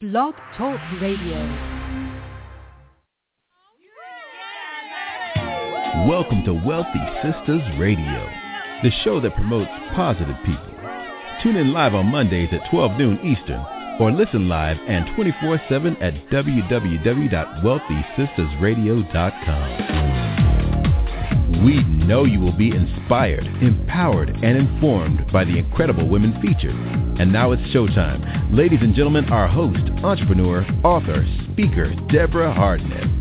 Blog Talk Radio. Welcome to Wealthy Sistas Radio, the show that promotes positive people. Tune in live on Mondays at 12 noon Eastern or listen live and 24-7 at www.wealthysistasradio.com. We know you will be inspired, empowered, and informed by the incredible women featured. And now it's showtime. Ladies and gentlemen, our host, entrepreneur, author, speaker, Deborah Hardnett.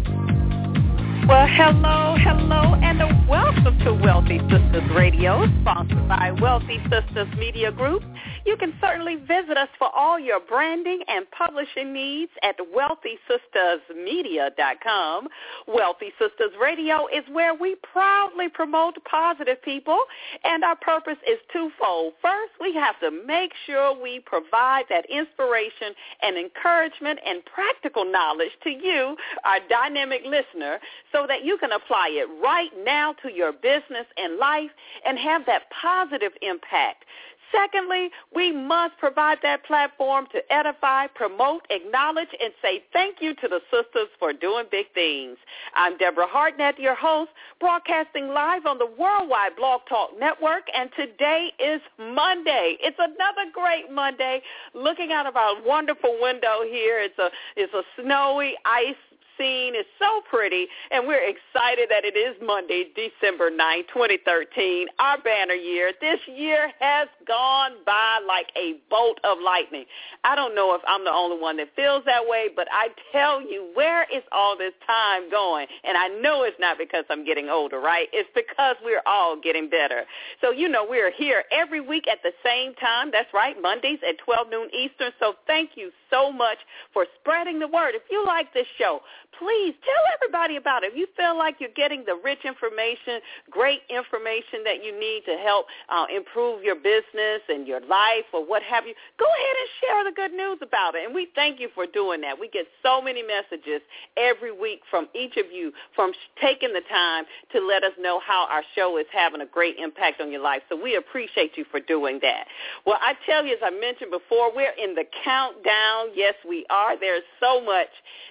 Well, hello, hello, and welcome to Wealthy Sistas Radio, sponsored by Wealthy Sistas Media Group. You can certainly visit us for all your branding and publishing needs at wealthysistasmedia.com. Wealthy Sistas Radio is where we proudly promote positive people, and our purpose is twofold. First, we have to make sure we provide that inspiration and encouragement and practical knowledge to you, our dynamic listener, so that you can apply it right now to your business and life and have that positive impact. Secondly, we must provide that platform to edify, promote, acknowledge, and say thank you to the sisters for doing big things. I'm Deborah Hartnett, your host, broadcasting live on the Worldwide Blog Talk Network, and today is Monday. It's another great Monday. Looking out of our wonderful window here, it's a it's a snowy, ice scene is so pretty, and we're excited that it is Monday, December 9, 2013, our banner year. This year has gone by like a bolt of lightning. I don't know if I'm the only one that feels that way, but I tell you, where is all this time going? And I know it's not because I'm getting older, right? It's because we're all getting better. So, you know, we're here every week at the same time. That's right, Mondays at 12 noon Eastern. So thank you so much for spreading the word. If you like this show, please tell everybody about it. If you feel like you're getting the rich information, great information that you need to help uh, improve your business and your life or what have you, go ahead and share the good news about it. And we thank you for doing that. We get so many messages every week from each of you from taking the time to let us know how our show is having a great impact on your life. So we appreciate you for doing that. Well, I tell you, as I mentioned before, we're in the countdown. Yes, we are. There's so much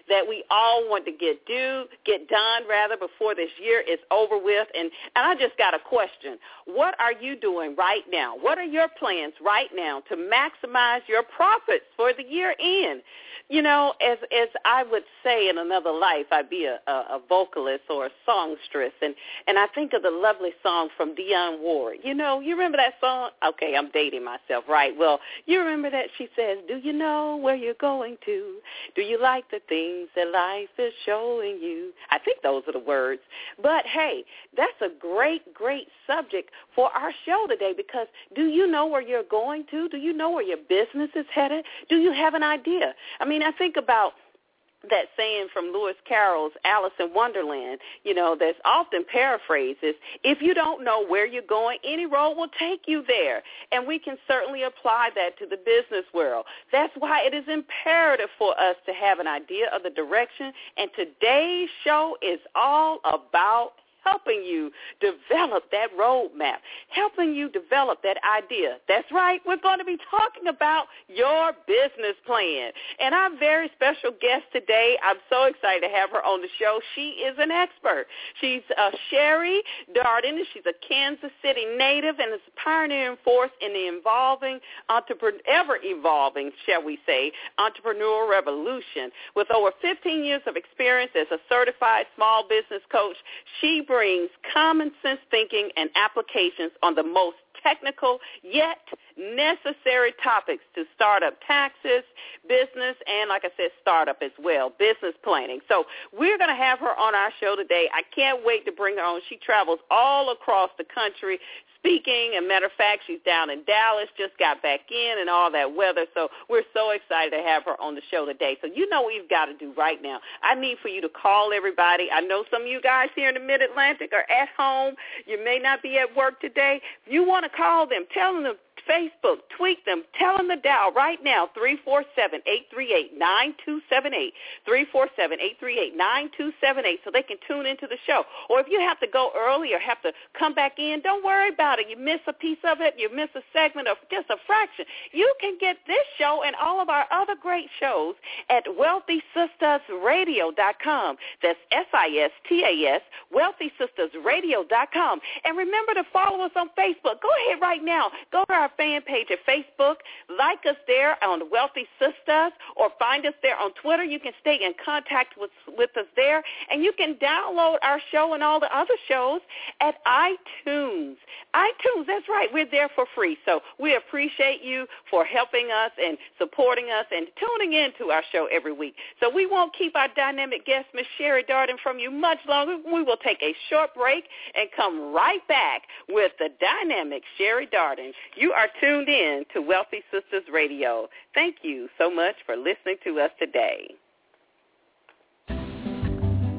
that we all want to get do, get done rather before this year is over with. And, and I just got a question. What are you doing right now? What are your plans right now to maximize your profits for the year end? You know, as as I would say in another life, I'd be a, a, a vocalist or a songstress, and and I think of the lovely song from Dionne Ward. You know, you remember that song? Okay, I'm dating myself, right? Well, you remember that she says, "Do you know where you're going to? Do you like the things that life is showing you?" I think those are the words. But hey, that's a great, great subject for our show today because do you know where you're going to? Do you know where your business is headed? Do you have an idea? I mean, I think about that saying from Lewis Carroll's Alice in Wonderland, you know, that's often paraphrases, if you don't know where you're going, any road will take you there. And we can certainly apply that to the business world. That's why it is imperative for us to have an idea of the direction. And today's show is all about helping you develop that roadmap, helping you develop that idea. That's right. We're going to be talking about your business plan. And our very special guest today, I'm so excited to have her on the show. She is an expert. She's uh, Sherry Darden. She's a Kansas City native and is a pioneering force in the evolving, entrepreneur, ever evolving, shall we say, entrepreneurial revolution. With over 15 years of experience as a certified small business coach, she brings common sense thinking and applications on the most technical yet necessary topics to startup taxes, business, and like I said, startup as well, business planning. So we're going to have her on our show today. I can't wait to bring her on. She travels all across the country speaking. And matter of fact, she's down in Dallas, just got back in and all that weather. So we're so excited to have her on the show today. So you know what you've got to do right now. I need for you to call everybody. I know some of you guys here in the Mid-Atlantic are at home. You may not be at work today. If you want to call them, tell them Facebook, tweet them. Tell them to dial right now, 347-838-9278, 347-838-9278, so they can tune into the show. Or if you have to go early or have to come back in, don't worry about it. You miss a piece of it, you miss a segment of just a fraction. You can get this show and all of our other great shows at wealthysistasradio.com. That's S-I-S-T-A-S, wealthysistasradio.com. And remember to follow us on Facebook. Go ahead right now. Go to our fan page at Facebook. Like us there on Wealthy Sistas or find us there on Twitter. You can stay in contact with, with us there. And you can download our show and all the other shows at iTunes. iTunes, that's right. We're there for free. So we appreciate you for helping us and supporting us and tuning in to our show every week. So we won't keep our dynamic guest, Miss Sherry Darden, from you much longer. We will take a short break and come right back with the dynamic Sherry Darden. You are tuned in to Wealthy Sistas Radio. Thank you so much for listening to us today.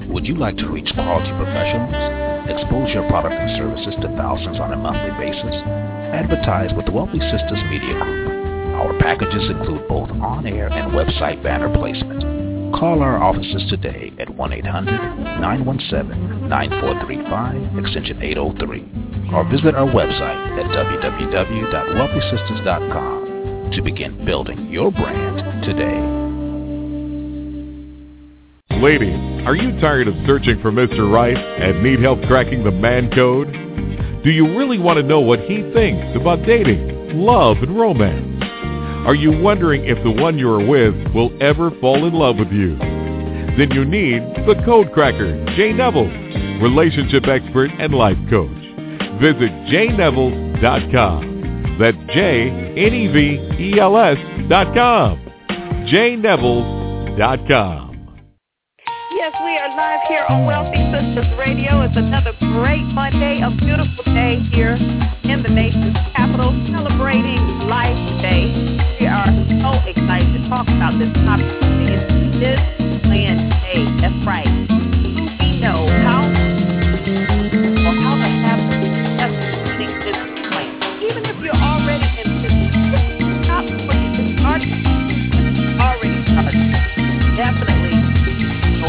Would you like to reach quality professionals? Expose your product and services to thousands on a monthly basis? Advertise with the Wealthy Sistas Media Group. Our packages include both on-air and website banner placement. Call our offices today at 1-800-917-9435, extension 803, or visit our website at www.wealthysistas.com to begin building your brand today. Lady, are you tired of searching for Mr. Right and need help cracking the man code? Do you really want to know what he thinks about dating, love, and romance? Are you wondering if the one you are with will ever fall in love with you? Then you need the Code Cracker, Jay Nevels, relationship expert and life coach. Visit jnevels.com. That's J-N-E-V-E-L-S dot com. jnevels.com. Yes, we are live here on Wealthy Sistas Radio. It's another great Monday, a beautiful day here in the nation's capital, celebrating life today. We are so excited to talk about this topic today. It's this plan day. That's right. We know how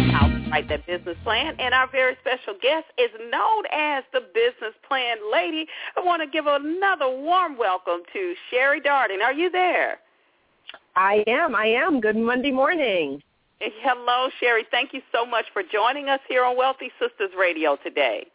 how to write that business plan. And our very special guest is known as the business plan lady. I want to give another warm welcome to Sherry Darden. Are you there? I am. I am. Good Monday morning. Hello, Sherry. Thank you so much for joining us here on Wealthy Sistas Radio today.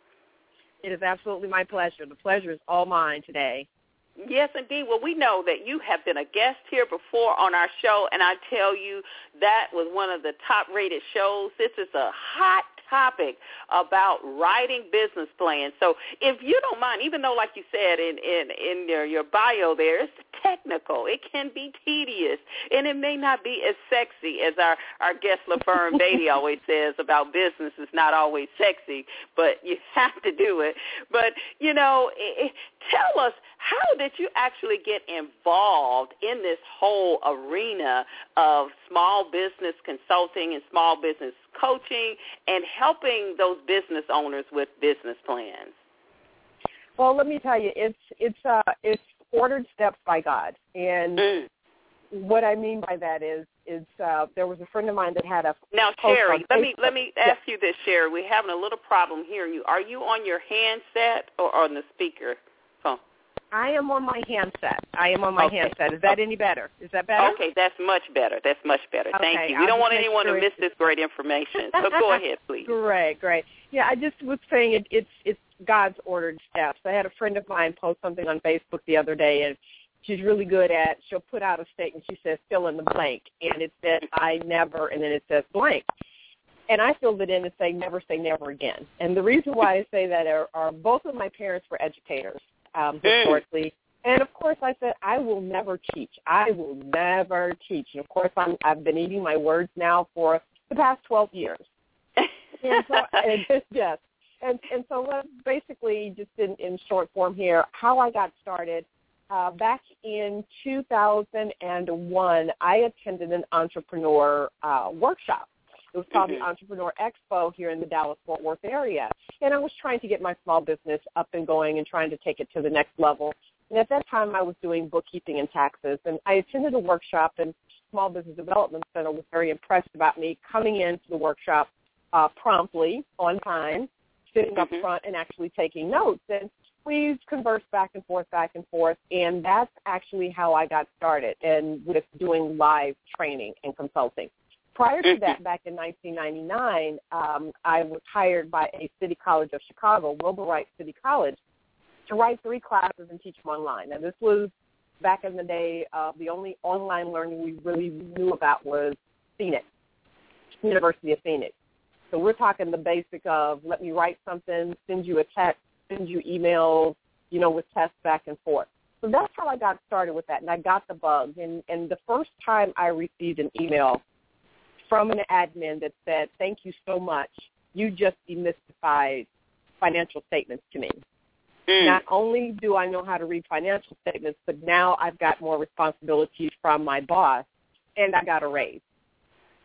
It is absolutely my pleasure. The pleasure is all mine today. Yes, indeed. Well, we know that you have been a guest here before on our show, and I tell you that was one of the top-rated shows. This is a hot topic about writing business plans. So if you don't mind, even though, like you said in in in your, your bio there, it's technical. It can be tedious, and it may not be as sexy as our our guest LaFern Beatty always says about business is not always sexy, but you have to do it. But you know, it, tell us how did you actually get involved in this whole arena of small business consulting and small business coaching and helping those business owners with business plans? Well, let me tell you, it's it's uh it's ordered steps by God, and mm. what I mean by that is is uh there was a friend of mine that had a now Sherry. Let me let me ask yeah. you this, Sherry. We're having a little problem hearing you. Are you on your handset or on the speaker? I am on my handset. I am on my okay. handset. Is that any better? Is that better? Okay, that's much better. That's much better. Okay, Thank you. We I'll don't want anyone sure to miss this great information. So go ahead, please. Great, great. Yeah, I just was saying it, it's it's God's ordered steps. I had a friend of mine post something on Facebook the other day, and she's really good at. She'll put out a statement. She says fill in the blank, and it says I never, and then it says blank. And I filled it in and say never say never again. And the reason why I say that are, are both of my parents were educators um, historically. And of course, I said I will never teach. I will never teach. And of course, I'm, I've been eating my words now for the past 12 years. and so, and yes. And and so basically, just in, in short form here, how I got started. Uh, back in 2001, I attended an entrepreneur uh, workshop. It was called mm-hmm. the Entrepreneur Expo here in the Dallas-Fort Worth area. And I was trying to get my small business up and going and trying to take it to the next level And at that time, I was doing bookkeeping and taxes, and I attended a workshop, and Small Business Development Center was very impressed about me coming into the workshop uh, promptly, on time, sitting up Mhm. front, and actually taking notes. And we conversed back and forth, back and forth, and that's actually how I got started and with doing live training and consulting. Prior to that, back in 1999, um, I was hired by a City College of Chicago, Wilbur Wright City College, to write three classes and teach them online. Now, this was back in the day. Uh, the only online learning we really knew about was Phoenix, University of Phoenix. So we're talking the basic of let me write something, send you a text, send you emails, you know, with tests back and forth. So that's how I got started with that, and I got the bug. And, and the first time I received an email from an admin that said, thank you so much, you just demystified financial statements to me. Mm. Not only do I know how to read financial statements, but now I've got more responsibilities from my boss, and I got a raise.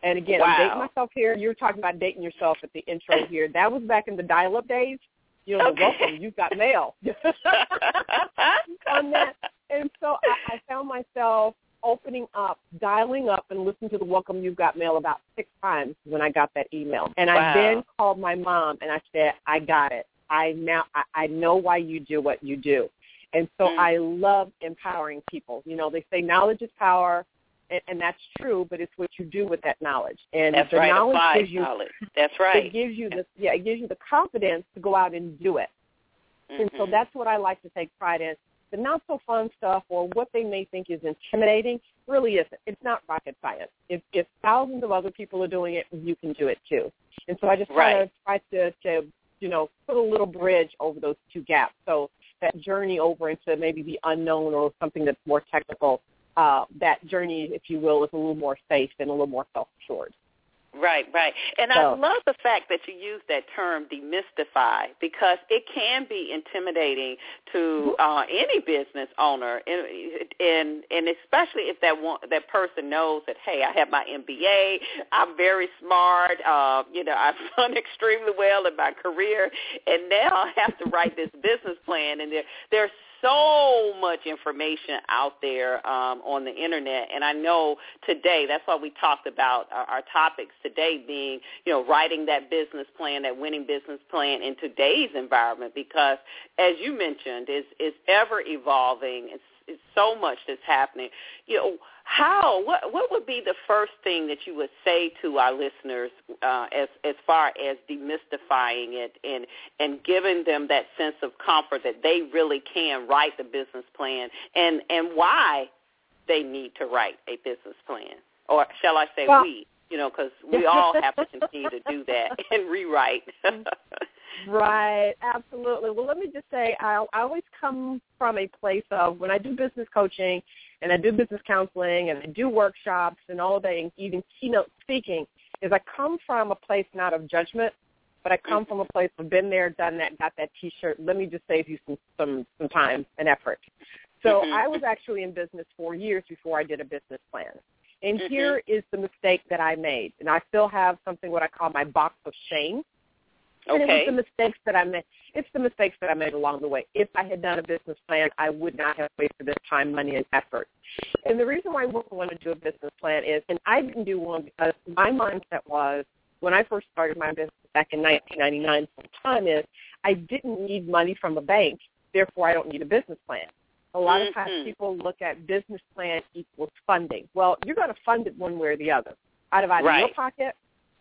And again, I'm dating myself here. You're talking about dating yourself at the intro here. That was back in the dial-up days. You know, Okay. welcome, you've got mail. on that. And so I, I found myself opening up, dialing up, and listening to the Welcome You've Got Mail about six times when I got that email. And Wow. I then called my mom and I said, I got it. I now I, I know why you do what you do. And so Mm. I love empowering people. You know, they say knowledge is power, and, and that's true, but it's what you do with that knowledge. And That's the right. knowledge Applied gives you knowledge. That's right. it gives you the yeah, it gives you the confidence to go out and do it. And so Mhm. that's what I like to take pride in. The not so fun stuff or what they may think is intimidating really isn't. It's not rocket science. If if thousands of other people are doing it, you can do it too. And so I just kind of try to, to you know put a little bridge over those two gaps. So that journey over into maybe the unknown or something that's more technical, uh, that journey, if you will, is a little more safe and a little more self-assured. Right, right. And I love the fact that you use that term demystify because it can be intimidating to uh, any business owner and, and and especially if that one that person knows that hey, I have my MBA, I'm very smart, uh, you know, I've done extremely well in my career and now I have to write this business plan and there there's so much information out there um, on the internet, and I know today that's why we talked about our, our topics today being, you know, writing that business plan, that winning business plan in today's environment, because as you mentioned, is is ever evolving. It's, so much that's happening. You know, how what what would be the first thing that you would say to our listeners uh, as as far as demystifying it and and giving them that sense of comfort that they really can write the business plan? And and why they need to write a business plan? Or shall I say Well- we? You know because we all have to continue to do that and rewrite Right, absolutely. Well, let me just say, I, I always come from a place of when I do business coaching and I do business counseling and I do workshops and all that, and even keynote speaking, is I come from a place not of judgment, but I come from a place of been there, done that, got that T-shirt. Let me just save you some some, some time and effort. So Mhm. I was actually in business for years before I did a business plan. And Mhm. here is the mistake that I made. And I still have something what I call my box of shame. And it was the mistakes that I made. It's the mistakes that I made along the way. If I had done a business plan, I would not have wasted this time, money, and effort. And the reason why I wouldn't want to do a business plan is, and I didn't do one because my mindset was, when I first started my business back in 1999 full time, is I didn't need money from a bank, therefore I don't need a business plan. A lot of mm-hmm. times people look at business plan equals funding. Well, you're going to fund it one way or the other, out of either your pocket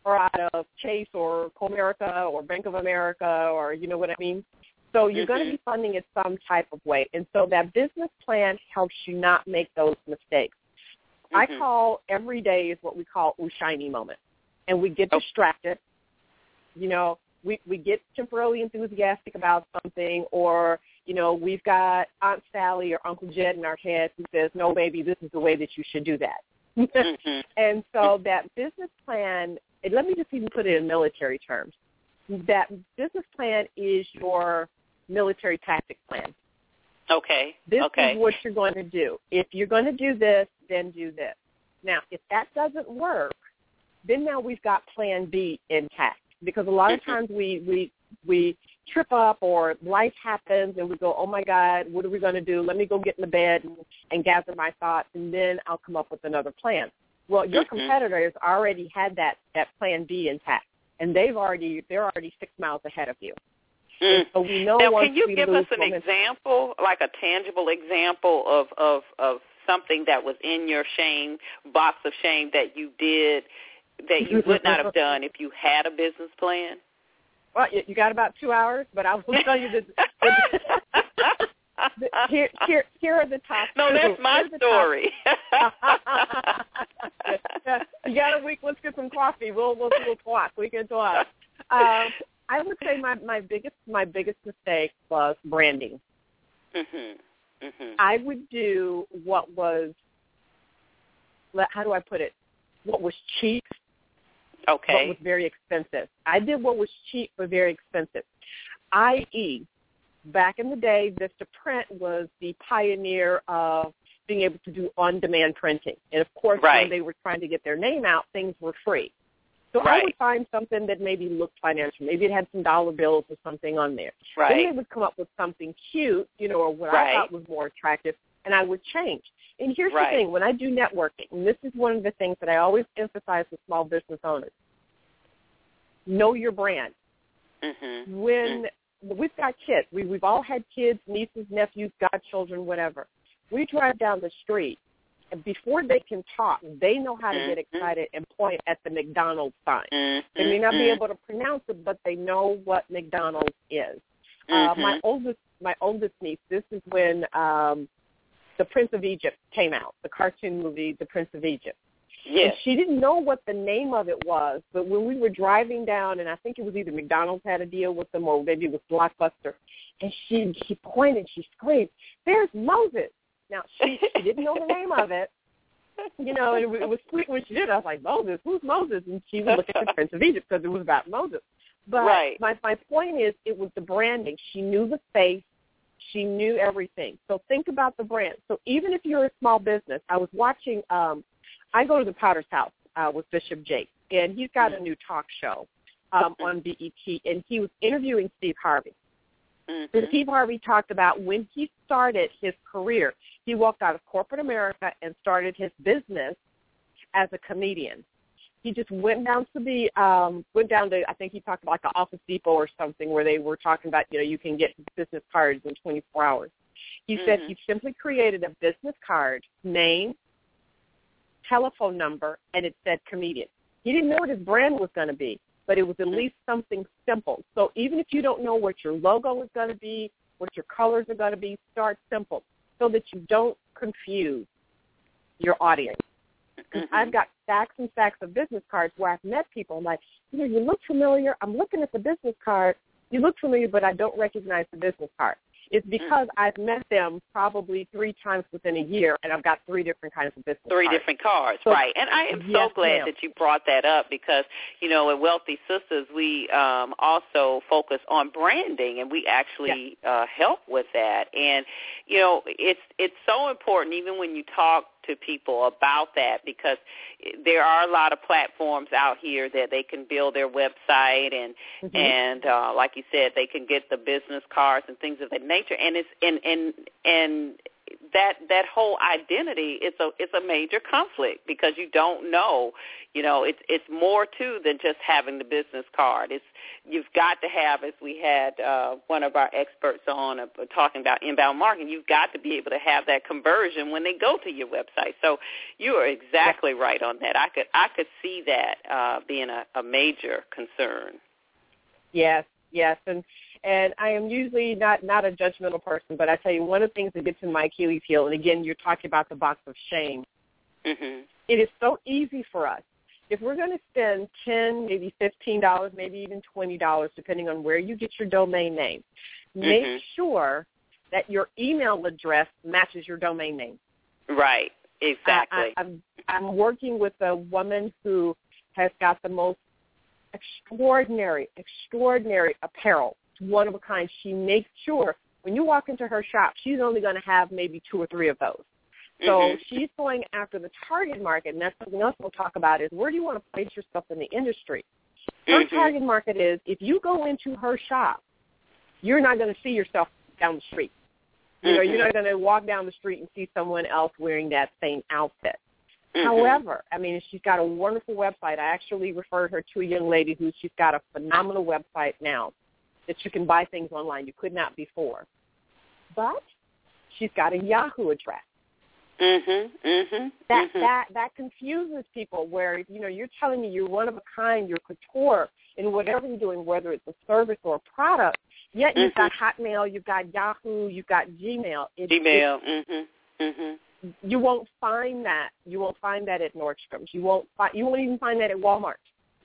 or out of Chase or Comerica or Bank of America or you know what I mean. So you're going to be funding it some type of way, and so that business plan helps you not make those mistakes. I Mhm. call every day is what we call shiny moment, and we get Oh. distracted. You know, we we get temporarily enthusiastic about something, or you know, we've got Aunt Sally or Uncle Jed in our head who says, "No, baby, this is the way that you should do that." Mhm. and so that business plan, let me just even put it in military terms. That business plan is your military tactic plan. okay This okay is what you're going to do. If you're going to do this, then do this. Now, if that doesn't work, then now we've got plan B intact because a lot of Mhm. times we we we trip up or life happens and we go, oh my God, what are we going to do? Let me go get in the bed and, and gather my thoughts, and then I'll come up with another plan. Well, your Mhm. competitors already had that that plan B intact, and they've already they're already six miles ahead of you. Mm. So we know Now, can you give us an momentum- example, like a tangible example of of of something that was in your shame box of shame that you did that you would not have done if you had a business plan? Well, you, you got about two hours, but I will tell you that. that here, here, here are the top. no, two. that's my Here's the top- story. Yeah, you got a week. Let's get some coffee. We'll we'll we'll talk. We can talk. Um, I would say my my biggest my biggest mistake was branding. mhm. Mhm. I would do what was. How do I put it? What was cheap Okay. was very expensive. I did what was cheap but very expensive. I.e., back in the day, Vista Print was the pioneer of being able to do on-demand printing. And of course, Right. when they were trying to get their name out, things were free. So I would find something that maybe looked financial. Maybe it had some dollar bills or something on there. Then they would come up with something cute, you know, or what Right. I thought was more attractive, and I would change. And here's Right. the thing: when I do networking, and this is one of the things that I always emphasize with small business owners, know your brand. Mhm. When we've got kids, we we've all had kids, nieces, nephews, godchildren, whatever. We drive down the street, and before they can talk, they know how to get Mhm. excited and point at the McDonald's sign. They may not be Mhm. able to pronounce it, but they know what McDonald's is. Uh, my Mhm. oldest, my oldest niece. This is when um, the Prince of Egypt came out, the cartoon movie, The Prince of Egypt. Yes. And she didn't know what the name of it was, but when we were driving down, and I think it was either McDonald's had a deal with them or maybe it was Blockbuster, and she she pointed, she screamed, "There's Moses!" Now she she didn't know the name of it, you know, and it, it was sweet when she did. I was like, Moses, who's Moses? And she would look at the Prince of Egypt because it was about Moses. But Right. my my point is, it was the branding. She knew the face. She knew everything. So think about the brand. So even if you're a small business, I was watching. um I go to the Potter's House uh, with Bishop Jakes, and he's got a new talk show um, on BET, and he was interviewing Steve Harvey. And Mhm. Steve Harvey talked about when he started his career, he walked out of corporate America and started his business as a comedian. He just went down to the um went down to I think he talked about like an Office Depot or something where they were talking about, you know, you can get business cards in twenty four hours. He said Mhm. he simply created a business card, name, telephone number, and it said comedian. He didn't know what his brand was going to be, but it was at least something simple. So even if you don't know what your logo is going to be, what your colors are going to be, start simple so that you don't confuse your audience. Mhm. I've got stacks and stacks of business cards where I've met people. I'm like, you know, you look familiar. I'm looking at the business card. You look familiar, but I don't recognize the business card. It's because I've met them probably three times within a year, and I've got three different kinds of business Three cards. different cards, So- right? And I am so glad ma'am. that you brought that up because you know at Wealthy Sistas we um, also focus on branding and we actually uh, help with that. And you know it's it's so important even when you talk to people about that because there are a lot of platforms out here that they can build their website and Mhm. and uh, like you said they can get the business cards and things of that nature and it's and and and that that whole identity is a it's a major conflict because you don't know you know it's it's more too than just having the business card. It's you've got to have as we had uh one of our experts on uh, talking about inbound marketing you've got to be able to have that conversion when they go to your website. So you are exactly right on that. I could i could see that uh being a, a major concern. Yes, yes, and and I am usually not not a judgmental person, but I tell you one of the things that gets in my Achilles heel, and again, you're talking about the box of shame. mhm It is so easy for us if we're going to spend ten, maybe fifteen dollars, maybe even twenty dollars, depending on where you get your domain name. Make Mhm. sure that your email address matches your domain name. right exactly I, I, I'm I'm working with a woman who has got the most extraordinary, extraordinary apparel. One of a kind. She makes sure when you walk into her shop, she's only going to have maybe two or three of those. So Mhm. she's going after the target market, and that's something else we'll talk about is where do you want to place yourself in the industry? Her Mhm. target market is if you go into her shop you're not going to see yourself down the street. You know, you're not going to walk down the street and see someone else wearing that same outfit. Mhm. However, I mean, she's got a wonderful website. I actually referred her to a young lady who she's got a phenomenal website now that you can buy things online you could not before. But she's got a Yahoo address. Mhm. Mhm. That mhm. that that confuses people. Where you know you're telling me you're one of a kind, you're couture in whatever you're doing, whether it's a service or a product. Yet you've got Hotmail, you've got Yahoo, you've got Gmail. It, Gmail. Mhm. Mhm. you won't find that. You won't find that at Nordstrom's. You won't find. You won't even find that at Walmart.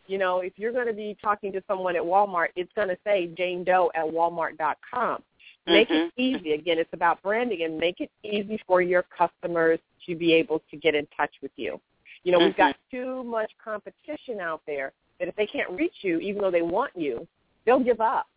You know, if you're going to be talking to someone at Walmart, it's going to say Jane Doe at Walmart.com. Make it Mhm. easy. Again, it's about branding and make it easy for your customers to be able to get in touch with you. You know, we've got too much competition out there that if they can't reach you, even though they want you, they'll give up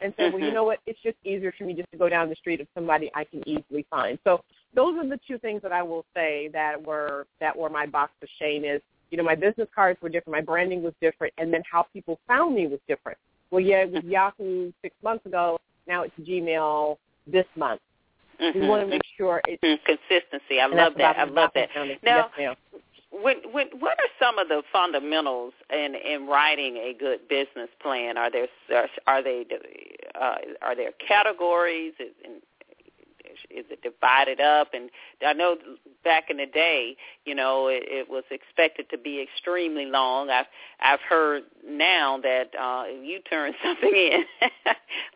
and say, well, you Mhm. know what, it's just easier for me just to go down the street of somebody I can easily find. So those are the two things that I will say that were that were my box of shame is, you know, my business cards were different, my branding was different, and then how people found me was different. Well, yeah, it was Yahoo six months ago. Now it's Gmail this month. Mhm. We want to make sure it's Mhm. consistency. I love that. I love that. Now, yes. When, when, what are some of the fundamentals in, in writing a good business plan? Are there are they uh, are there categories? Is, is it divided up? And I know back in the day, you know, it, it was expected to be extremely long. I've I've heard now that uh, if you turn something in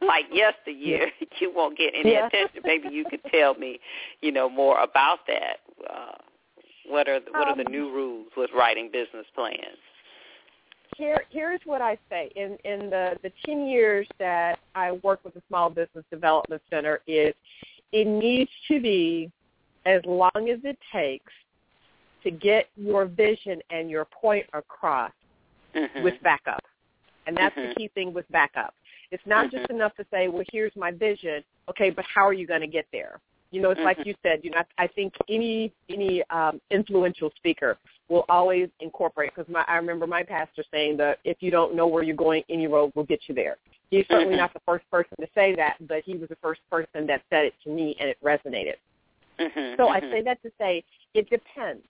like yesteryear, you won't get any Yeah. attention. Maybe you could tell me, you know, more about that. Uh, what are the, what are the Um, new rules with writing business plans? Here, here's what I say. In in the the ten years that I work with the Small Business Development Center, is it needs to be as long as it takes to get your vision and your point across Mhm. with backup. And that's Mhm. the key thing with backup. It's not just Mhm. enough to say, well, here's my vision. Okay, but how are you going to get there? You know, it's like Mhm. you said. You know, I I think any any um, influential speaker will always incorporate. Because my I remember my pastor saying that if you don't know where you're going, any road will get you there. He's certainly Mhm. not the first person to say that, but he was the first person that said it to me, and it resonated. Mhm. So I Mhm. say that to say it depends.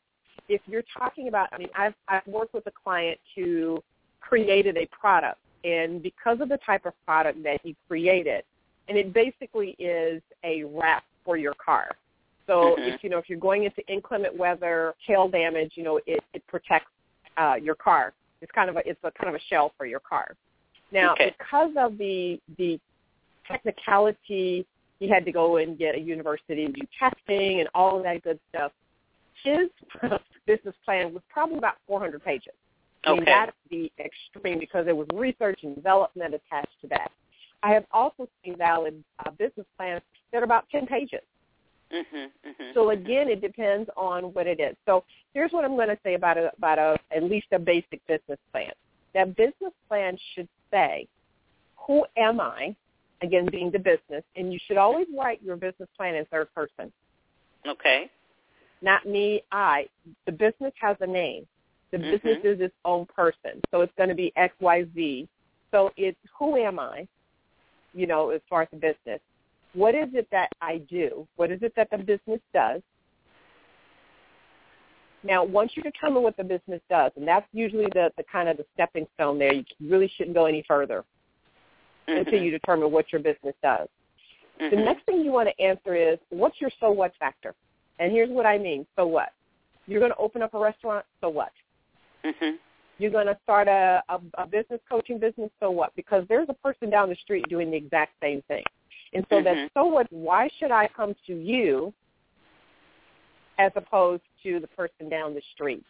If you're talking about, I mean, I've I've worked with a client who created a product, and because of the type of product that he created, and it basically is a wrap for your car. So Mhm. if you know if you're going into inclement weather, hail damage, you know it it protects uh, your car. It's kind of a it's a kind of a shell for your car. Now Okay. because of the the technicality he had to go and get a university and do testing and all of that good stuff. His business plan was probably about 400 pages. I mean, Okay. that's the extreme because there was research and development attached to that. I have also seen valid uh, business plans that are about 10 pages. Mhm. Mhm. So again, it depends on what it is. So here's what I'm going to say about a, about a, at least a basic business plan. That business plan should say, who am I? Again, being the business, and you should always write your business plan in third person, Okay. not me, I. The business has a name. The Mhm. business is its own person, so it's going to be X, Y, Z. So it's who am I? You know, as far as the business, what is it that I do? What is it that the business does? Now, once you determine what the business does, and that's usually the, the kind of the stepping stone there, you really shouldn't go any further until Mhm. you determine what your business does. The Mhm. next thing you want to answer is, what's your so what factor? And here's what I mean, so what? You're going to open up a restaurant, so what? Mhm. You're going to start a, a, a business coaching business, so what? Because there's a person down the street doing the exact same thing. And so Mhm. that so what, why should I come to you as opposed to the person down the street?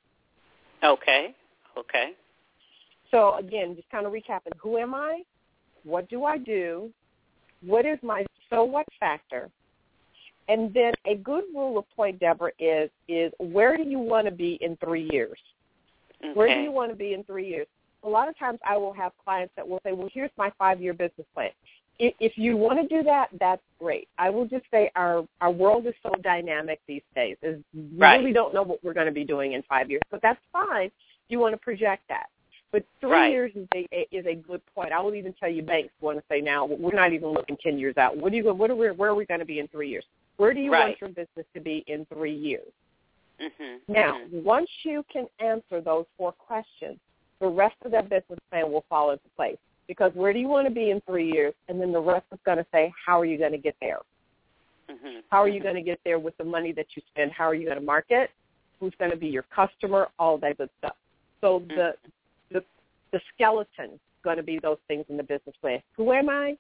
Okay. Okay. So again, just kind of recapping, who am I? What do I do? What is my so what factor? And then a good rule of play, Deborah, is is where do you want to be in three years? Okay. Where do you want to be in three years? A lot of times I will have clients that will say, well, here's my five-year business plan. If, if you want to do that, that's great. I will just say our, our world is so dynamic these days. Is we Right. really don't know what we're going to be doing in five years, but that's fine. You want to project that. But three Right. years is a is a good point. I will even tell you banks want to say now we're not even looking ten years out. What are you go- what are we, where are we going to be in three years? Where do you Right. want your business to be in three years? Mhm. Now, mhm. once you can answer those four questions, the rest of that business plan will fall into place. Because where do you want to be in three years? And then the rest is going to say, how are you going to get there? Mhm. How are you going to get there with the money that you spend? How are you going to market? Who's going to be your customer? All that good stuff. So the the the skeleton is going to be those things in the business plan. Who am I?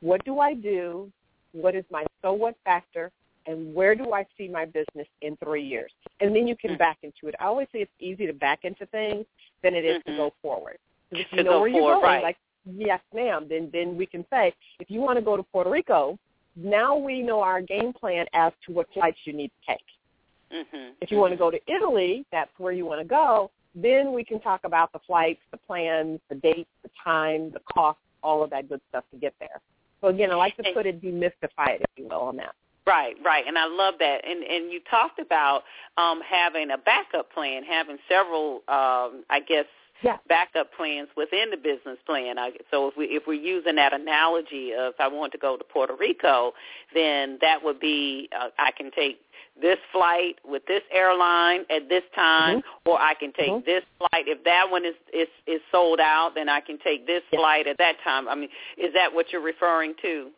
What do I do? What is my so what factor? And where do I see my business in three years? And then you can Mhm. back into it. I always say it's easier to back into things than it is to go forward. if you know go where you're forward, going, right. like yes, ma'am, then then we can say if you want to go to Puerto Rico, now we know our game plan as to what flights you need to take. Mhm. If you want to go to Italy, that's where you want to go. Then we can talk about the flights, the plans, the dates, the time, the cost, all of that good stuff to get there. So again, I like to put it, demystify it, if you will, on that. Right, right, and I love that. And and you talked about um, having a backup plan, having several, um, I guess, Yeah. backup plans within the business plan. I, so if we if we're using that analogy of I want to go to Puerto Rico, then that would be uh, I can take this flight with this airline at this time, or I can take Mhm. this flight. If that one is is is sold out, then I can take this Yes. flight at that time. I mean, is that what you're referring to?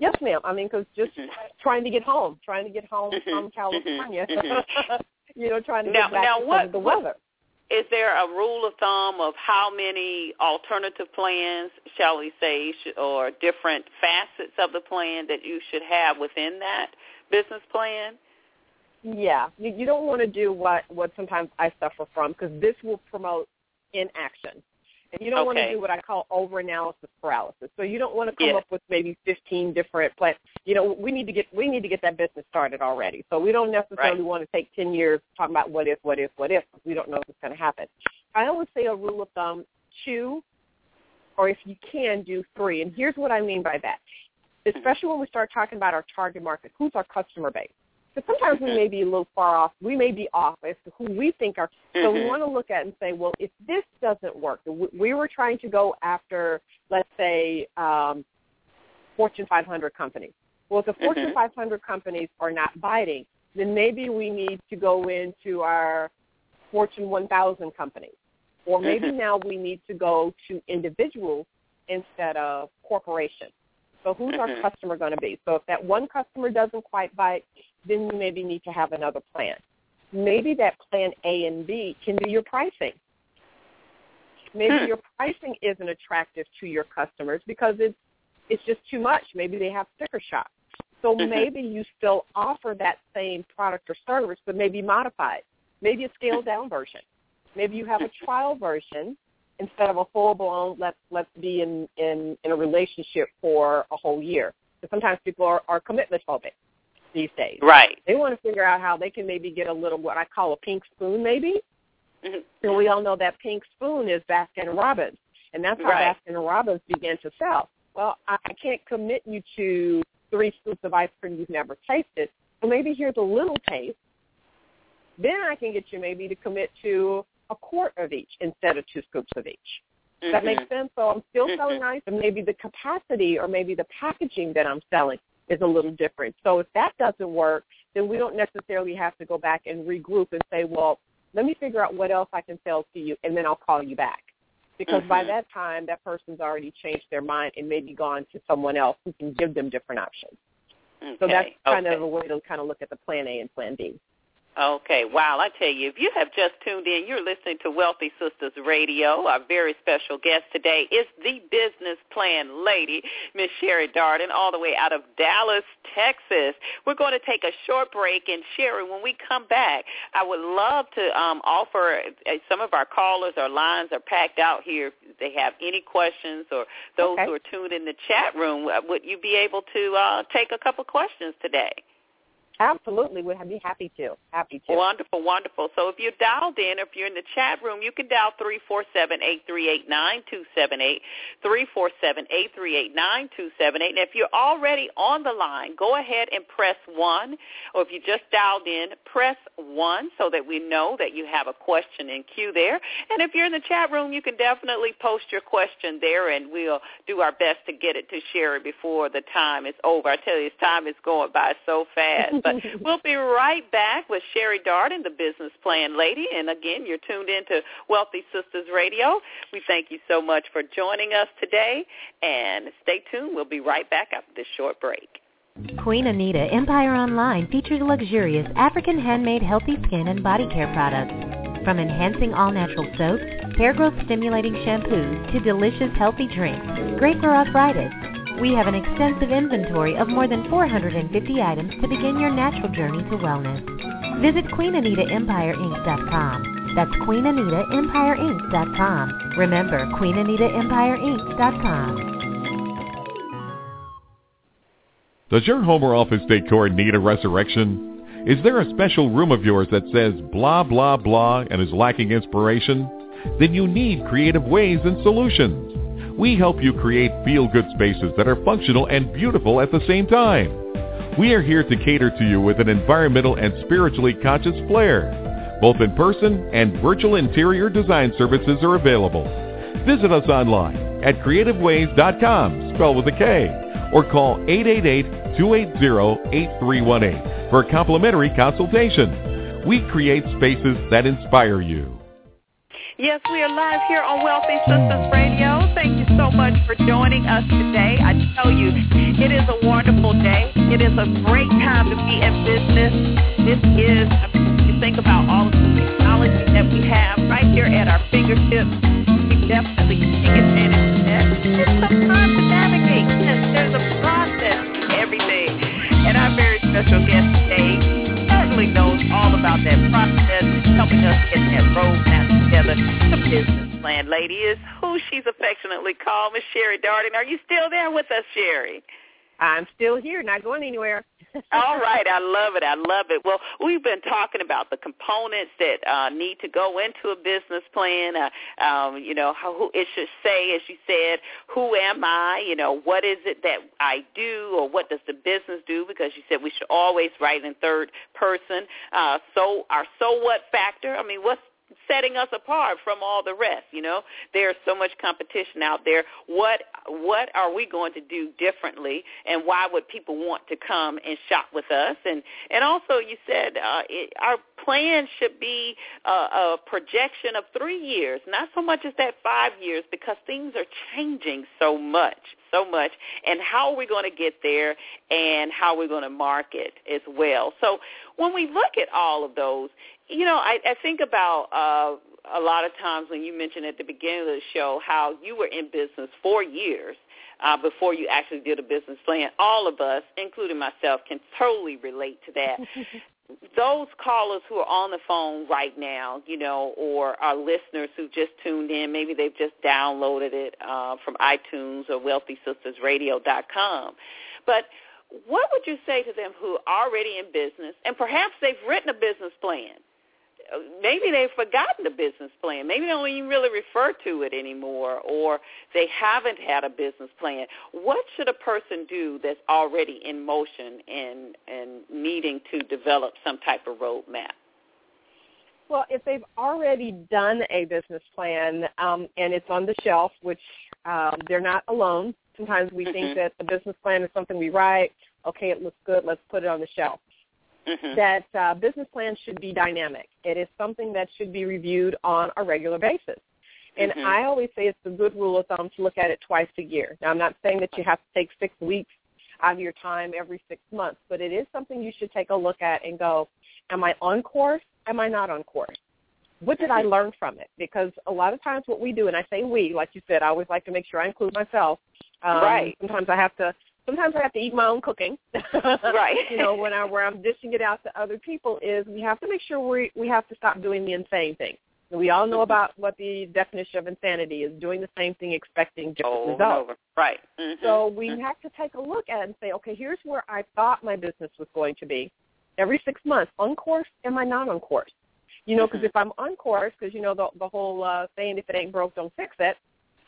Yes, ma'am. I mean, because just Mhm. trying to get home, trying to get home Mhm. from California, Mhm. you know, trying to Now- get back now what- the what- weather. Is there a rule of thumb of how many alternative plans, shall we say, or different facets of the plan that you should have within that business plan? Yeah, you, don't want to do what what sometimes I suffer from because this will promote inaction, and you don't want to do what I call overanalysis paralysis. So you don't want to come Yeah. up with maybe 15 different plans. You know, we need to get we need to get that business started already. So we don't necessarily Right. want to take 10 years talking about what if, what if, what if. We don't know if it's going to happen. I always say a rule of thumb: two, or if you can, do three. And here's what I mean by that. Hmm. Especially when we start talking about our target market, who's our customer base? Because sometimes we Mhm. may be a little far off. We may be off as to who we think are. So we Mhm. want to look at and say, well, if this doesn't work, we- we were trying to go after, let's say, um, Fortune 500 companies. Well, if the Fortune Mhm. 500 companies are not biting, then maybe we need to go into our Fortune 1000 companies. Or maybe Mhm. now we need to go to individuals instead of corporations. So who's our Mhm. customer going to be? So if that one customer doesn't quite bite, then you maybe need to have another plan. Maybe that plan A and B can be your pricing. Maybe Hmm. your pricing isn't attractive to your customers because it's it's just too much. Maybe they have sticker shock. So Mhm. maybe you still offer that same product or service, but maybe modified. Maybe a scaled down version. Maybe you have a trial version instead of a full blown let's let's be in, in, in a relationship for a whole year. Because sometimes people are, are commitment phobic these days. Right. They want to figure out how they can maybe get a little what I call a pink spoon maybe. Mhm. And we all know that pink spoon is Baskin Robbins. And that's how Right. Baskin Robbins began to sell. Well, I, I can't commit you to three scoops of ice cream you've never tasted. So maybe here's a little taste. Then I can get you maybe to commit to a quart of each instead of two scoops of each. Does that make Mhm. sense? So I'm still Mhm. selling ice, and maybe the capacity or maybe the packaging that I'm selling is a little different. So if that doesn't work, then we don't necessarily have to go back and regroup and say, well, let me figure out what else I can sell to you, and then I'll call you back. Because by Mhm. that time, that person's already changed their mind and maybe gone to someone else who can give them different options. Okay. So that's kind okay. of a way to kind of look at the plan A and plan B. Okay, wow. I tell you, if you have just tuned in, you're listening to Wealthy Sistas Radio. Our very special guest today is the business plan lady, Miss Sherry Darden, all the way out of Dallas, Texas. We're going to take a short break, and Sherry, when we come back, I would love to um, offer uh, some of our callers, our lines are packed out here. If they have any questions or those Okay. who are tuned in the chat room, uh, would you be able to uh, take a couple questions today? Absolutely, we'd be happy to. Happy to. Wonderful, wonderful. So if you're dialed in, if you're in the chat room, you can dial three four seven eight three eight nine two seven eight, three four seven eight three eight nine two seven eight. And if you're already on the line, go ahead and press one. Or if you just dialed in, press one so that we know that you have a question in queue there. And if you're in the chat room, you can definitely post your question there, and we'll do our best to get it to Sherry before the time is over. I tell you, this time is going by so fast. But we'll be right back with Sherry Darden, the business plan lady. And again, you're tuned in to Wealthy Sistas Radio. We thank you so much for joining us today. And stay tuned. We'll be right back after this short break. Queen Anita Empire Online features luxurious African handmade healthy skin and body care products. From enhancing all natural soaps, hair growth stimulating shampoos, to delicious healthy drinks, great for arthritis. We have an extensive inventory of more than 450 items to begin your natural journey to wellness. Visit QueenAnitaEmpireInc.com. That's QueenAnitaEmpireInc.com. Remember, QueenAnitaEmpireInc.com. Does your home or office decor need a resurrection? Is there a special room of yours that says blah blah blah and is lacking inspiration? Then you need creative ways and solutions. We help you create feel-good spaces that are functional and beautiful at the same time. We are here to cater to you with an environmental and spiritually conscious flair. Both in person and virtual interior design services are available. Visit us online at creativeways.com, spelled with a K, or call 888-280-8318 for a complimentary consultation. We create spaces that inspire you. Yes, we are live here on Wealthy Sistas Radio. Thank you so much for joining us today. I tell you, it is a wonderful day. It is a great time to be in business. This is, I mean, you think about all of the technology that we have right here at our fingertips. We definitely take advantage of that. It's some time to navigate. There's a process to everything. And our very special guest knows all about that process, helping us get that roadmap together. The business plan lady is who she's affectionately called, Miss Sherry Darden. Are you still there with us, Sherry? I'm still here, not going anywhere. All right, I love it. I love it. Well, we've been talking about the components that uh, need to go into a business plan. Uh, um, you know, how who, it should say, as you said, who am I? You know, what is it that I do, or what does the business do? Because you said we should always write in third person. Uh, so our so what factor. I mean, what's setting us apart from all the rest you know? There's so much competition out there. What what are we going to do differently and why would people want to come and shop with us? And and also you said uh, it, our plan should be a, a projection of three years. Not so much as that five years because things are changing so much so much. And how are we going to get there and how are we're going to market as well? So when we look at all of those you know, I, I think about uh, a lot of times when you mentioned at the beginning of the show how you were in business for years uh, before you actually did a business plan. All of us, including myself, can totally relate to that. Those callers who are on the phone right now, you know, or our listeners who just tuned in, maybe they've just downloaded it uh, from iTunes or WealthySistasRadio.com. But what would you say to them who are already in business and perhaps they've written a business plan? Maybe they've forgotten the business plan. Maybe they don't even really refer to it anymore, or they haven't had a business plan. What should a person do that's already in motion and and needing to develop some type of roadmap? Well, if they've already done a business plan um, and it's on the shelf, which um, they're not alone. Sometimes we mm-hmm. think that the business plan is something we write. Okay, it looks good. Let's put it on the shelf mm-hmm. that uh, business plans should be dynamic. It is something that should be reviewed on a regular basis. And mm-hmm. I always say it's a good rule of thumb to look at it twice a year. Now, I'm not saying that you have to take six weeks out of your time every six months, but it is something you should take a look at and go, am I on course? Am I not on course? What did I mm-hmm. learn from it? Because a lot of times what we do, and I say we, like you said, I always like to make sure I include myself. Um, right. Sometimes I have to sometimes I have to eat my own cooking. right. you know, when I where I'm dishing it out to other people is we have to make sure we we have to stop doing the insane thing. We all know mm-hmm. about what the definition of insanity is: doing the same thing, expecting different results. Over. Right. Mm-hmm. So we mm-hmm. have to take a look at it and say, okay, here's where I thought my business was going to be. every six months, on course, am I not on course? You know, because Mhm. if I'm on course, because you know the the whole uh, saying, if it ain't broke, don't fix it.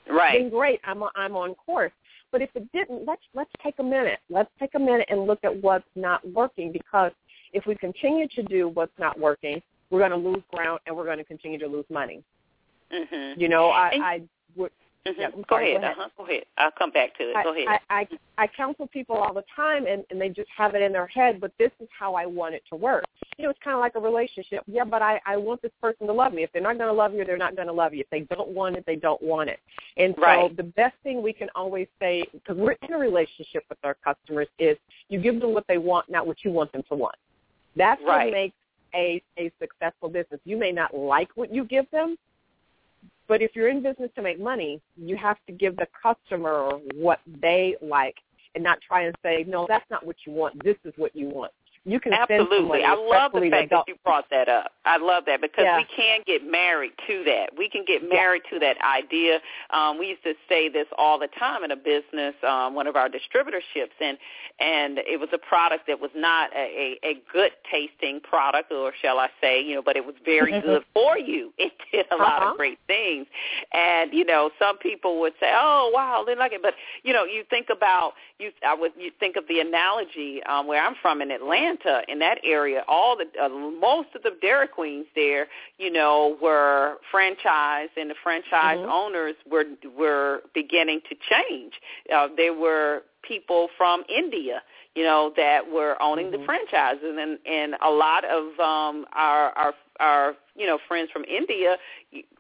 Right. Then great, I'm I'm on course. But if it didn't, let's let's take a minute. Let's take a minute and look at what's not working because if we continue to do what's not working, we're going to lose ground and we're going to continue to lose money. Mhm. You know, I And- I would Mhm. Yeah, go sorry, ahead. go ahead. Uh-huh. Go ahead. I'll come back to it. I, go ahead. I, I I counsel people all the time, and and they just have it in their head. But this is how I want it to work. You know, it's kind of like a relationship. Yeah, but I I want this person to love me. If they're not going to love you, they're not going to love you. If they don't want it, they don't want it. And so Right. the best thing we can always say, because we're in a relationship with our customers, is you give them what they want, not what you want them to want. That's Right. what makes a a successful business. You may not like what you give them, but if you're in business to make money, you have to give the customer what they like and not try and say, no, that's not what you want. This is what you want. You can Absolutely. I love the fact adult- that you brought that up. I love that because Yeah. we can get married to that. We can get married to that idea. Um, we used to say this all the time in a business, um, one of our distributorships, and and it was a product that was not a, a, a good tasting product, or shall I say, you know, but it was very Mhm. good for you. It did a lot Uh-huh. of great things, and you know, some people would say, "Oh, wow, they like it," but you know, you think about you. I would you think of the analogy um, where I'm from in Atlanta. In that area, all the uh, most of the Dairy Queens there, you know, were franchised, and the franchise Mhm. owners were were beginning to change. Uh, they were people from India, you know, that were owning the Mhm. franchises, and and a lot of um, our our our you know friends from India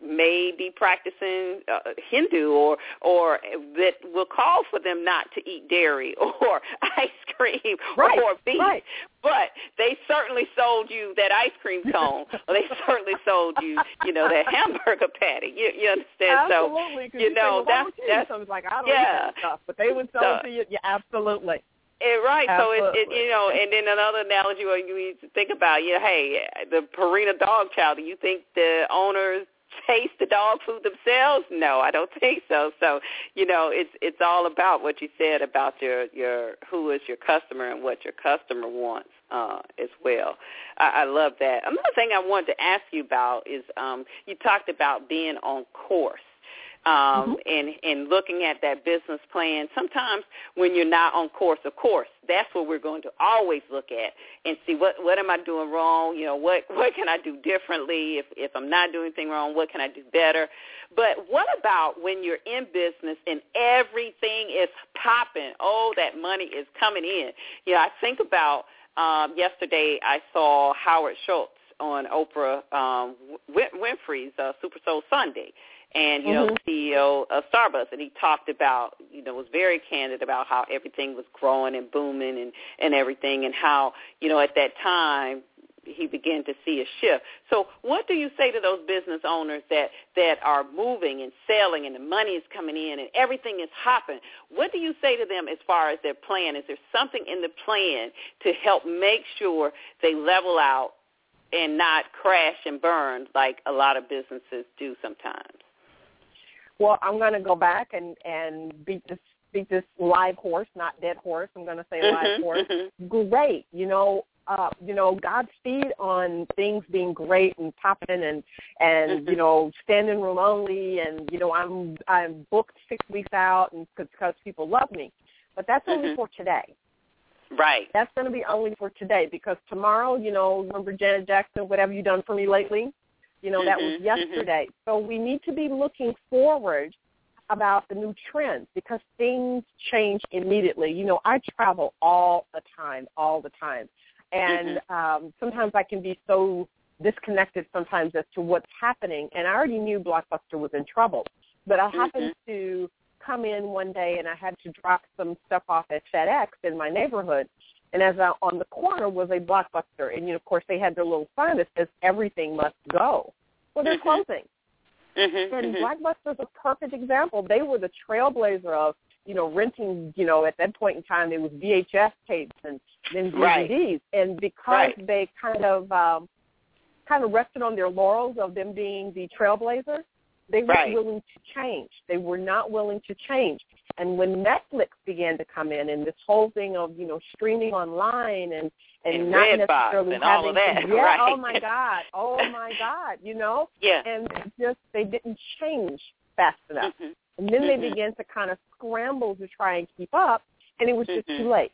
may be practicing uh, Hindu or or that will call for them not to eat dairy or ice cream Right, or beef. right. But they certainly sold you that ice cream cone, or they certainly sold you, you know, that hamburger patty. You, you understand? So you say, know, well, that's- you? that's- So it's like, I don't yeah. eat that stuff. But they would sell So- it to you. Yeah, absolutely. Eh, right. So it, it, you know, and then another analogy where you need to think about, you know, hey, the Purina dog chow. Do you think the owners taste the dog food themselves? No, I don't think so. So, you know, it's it's all about what you said about your your who is your customer and what your customer wants uh, as well. I, I love that. Another thing I wanted to ask you about is um, you talked about being on course um, and and looking at that business plan. Sometimes when you're not on course, of course, that's what we're going to always look at and see what what am I doing wrong. You know, what what can I do differently? If if I'm not doing anything wrong, what can I do better? But what about when you're in business and everything is popping? Oh, that money is coming in. You know, I think about um, yesterday. I saw Howard Schultz on Oprah um, Win- Winfrey's uh, Super Soul Sunday and you know Mhm. the CEO of Starbucks, and he talked about you know was very candid about how everything was growing and booming and and everything, and how you know at that time he began to see a shift. So, what do you say to those business owners that that are moving and selling, and the money is coming in, and everything is hopping? What do you say to them as far as their plan? Is there something in the plan to help make sure they level out and not crash and burn like a lot of businesses do sometimes? Well, I'm going to go back and and beat this beat this live horse, not dead horse. I'm going to say live Mhm, horse. mhm. Great, you know, uh, you know, Godspeed on things being great and popping and and Mhm. you know standing room only and you know I'm I'm booked six weeks out and because people love me, but that's only Mhm. for today. Right. That's going to be only for today because tomorrow, you know, remember Janet Jackson, what have you done for me lately? You know, that was Mhm, mhm. yesterday. So we need to be looking forward about the new trends because things change immediately. You know, I travel all the time, all the time. And Mm-hmm. um, sometimes I can be so disconnected sometimes as to what's happening. And I already knew Blockbuster was in trouble. But I happened Mm-hmm. to come in one day and I had to drop some stuff off at FedEx in my neighborhood. And as I, on the corner was a Blockbuster, and you know, of course, they had their little sign that says "Everything must go." Well, they're Mhm. closing, Mhm, and mhm. Blockbuster's a perfect example. They were the trailblazer of you know renting. You know, at that point in time, it was VHS tapes and then Right. DVDs, and because Right. they kind of um, kind of rested on their laurels of them being the trailblazer, They weren't willing to change. They were not willing to change. And when Netflix began to come in and this whole thing of, you know, streaming online and and, And not necessarily and all having of that, to, yeah, right. oh my God. Oh my God, you know? Yeah. And just they didn't change fast enough. Mhm. And then they Mhm. began to kind of scramble to try and keep up and it was just Mhm. too late.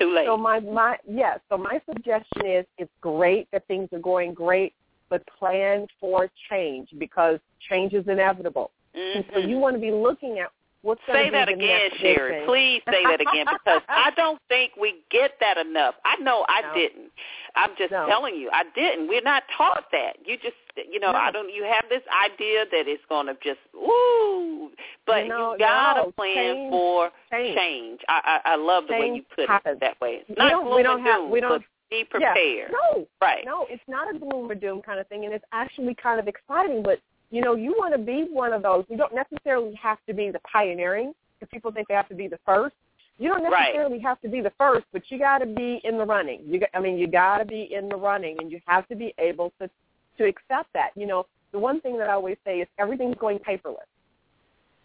Too late. So my my yeah, so my suggestion is it's great that things are going great, but plan for change because change is inevitable. And so you mm-hmm. want to be looking at what's Say that again, Sherry. thing. Please say that again because I don't think we get that enough. I know I No. didn't. I'm just No. telling you, I didn't. We're not taught that. You just, you know, No. I don't. You have this idea that it's going to just, woo, but You gotta plan change- for change. change. I, I, I love the way you put happens. it that way. It's We not don't- we don't have- we don't- be Yeah. prepared. No, Right. no, it's not a gloom or doom kind of thing, and it's actually kind of exciting. But you know, you want to be one of those. You don't necessarily have to be the pioneering. Because people think they have to be the first. You don't Right. necessarily have to be the first, but you got to be in the running. You, got, I mean, you got to be in the running, and you have to be able to to accept that. You know, the one thing that I always say is everything's going paperless.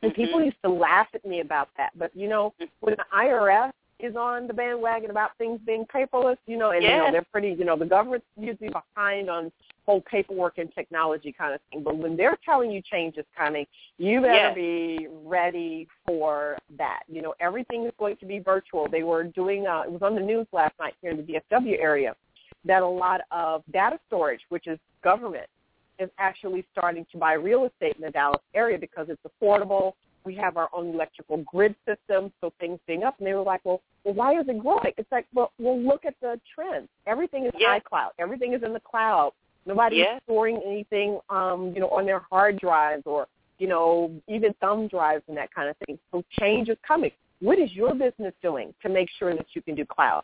And people used to laugh at me about that, but you know, Mhm. when the IRS is on the bandwagon about things being paperless, you know, and you know they're pretty, you know, the government's usually behind on whole paperwork and technology kind of thing. But when they're telling you change is coming, you better Yes. be ready for that. You know, everything is going to be virtual. They were doing, uh, it was on the news last night here in the DFW area, that a lot of data storage, which is government, is actually starting to buy real estate in the Dallas area because it's affordable. We have our own electrical grid system, so things being up. And they were like, well, well why is it growing? It's like, well, well look at the trends. Everything is Yeah. iCloud. Everything is in the cloud. Nobody's Yeah. storing anything, um, you know, on their hard drives or, you know, even thumb drives and that kind of thing. So change is coming. What is your business doing to make sure that you can do cloud?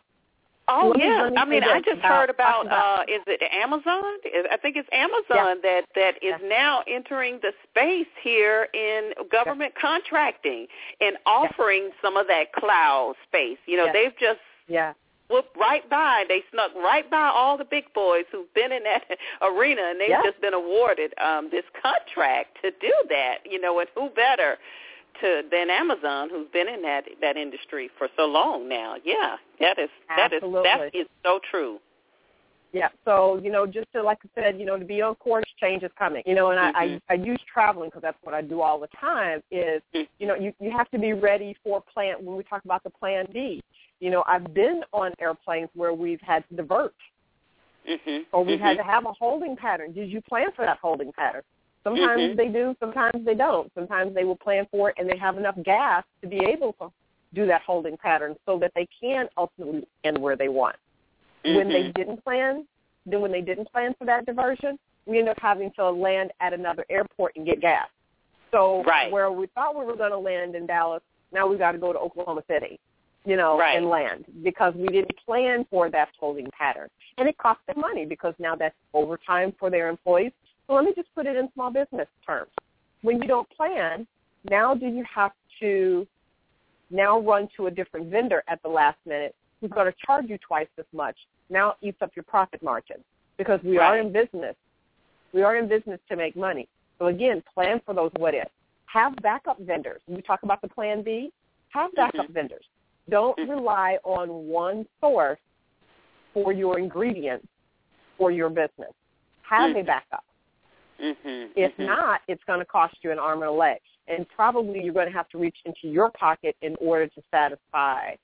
Oh Let yeah, let me I mean, I just about- heard about, about uh is it Amazon? I think it's Amazon that that is Yes. now entering the space here in government contracting and offering some of that cloud space. You know, they've just Yeah. whooped right by. They snuck right by all the big boys who've been in that arena, and they've Yeah. just been awarded um, this contract to do that. You know, and who better to than Amazon, who's been in that that industry for so long now? Yeah, that is that is that Absolutely. is so true. Yeah. So you know, just to like I said, you know, to be on course, change is coming. You know, and I Mhm. I, I use traveling because that's what I do all the time. Is Mhm. you know, you you have to be ready for plan when we talk about the plan B. You know, I've been on airplanes where we've had to divert hmm or we've had to have a holding pattern. Did you plan for that holding pattern? Sometimes Mhm. they do, sometimes they don't. Sometimes they will plan for it and they have enough gas to be able to do that holding pattern so that they can ultimately end where they want. When they Mhm. didn't plan, then when they didn't plan for that diversion, we end up having to land at another airport and get gas. So Right. where we thought we were going to land in Dallas, now we've got to go to Oklahoma City, you know, Right. and land because we didn't plan for that holding pattern. And it cost them money because now that's overtime for their employees. So let me just put it in small business terms. When you don't plan, now do you have to now run to a different vendor at the last minute who's going to charge you twice as much? Now it eats up your profit margin because we are in business. We are in business to make money. So again, plan for those what ifs. Have backup vendors. When we talk about the plan B, have backup Mhm. vendors. Don't Mhm. rely on one source for your ingredients for your business. Have a Mhm. backup. Mhm. If Mhm. not, it's going to cost you an arm and a leg. And probably you're going to have to reach into your pocket in order to satisfy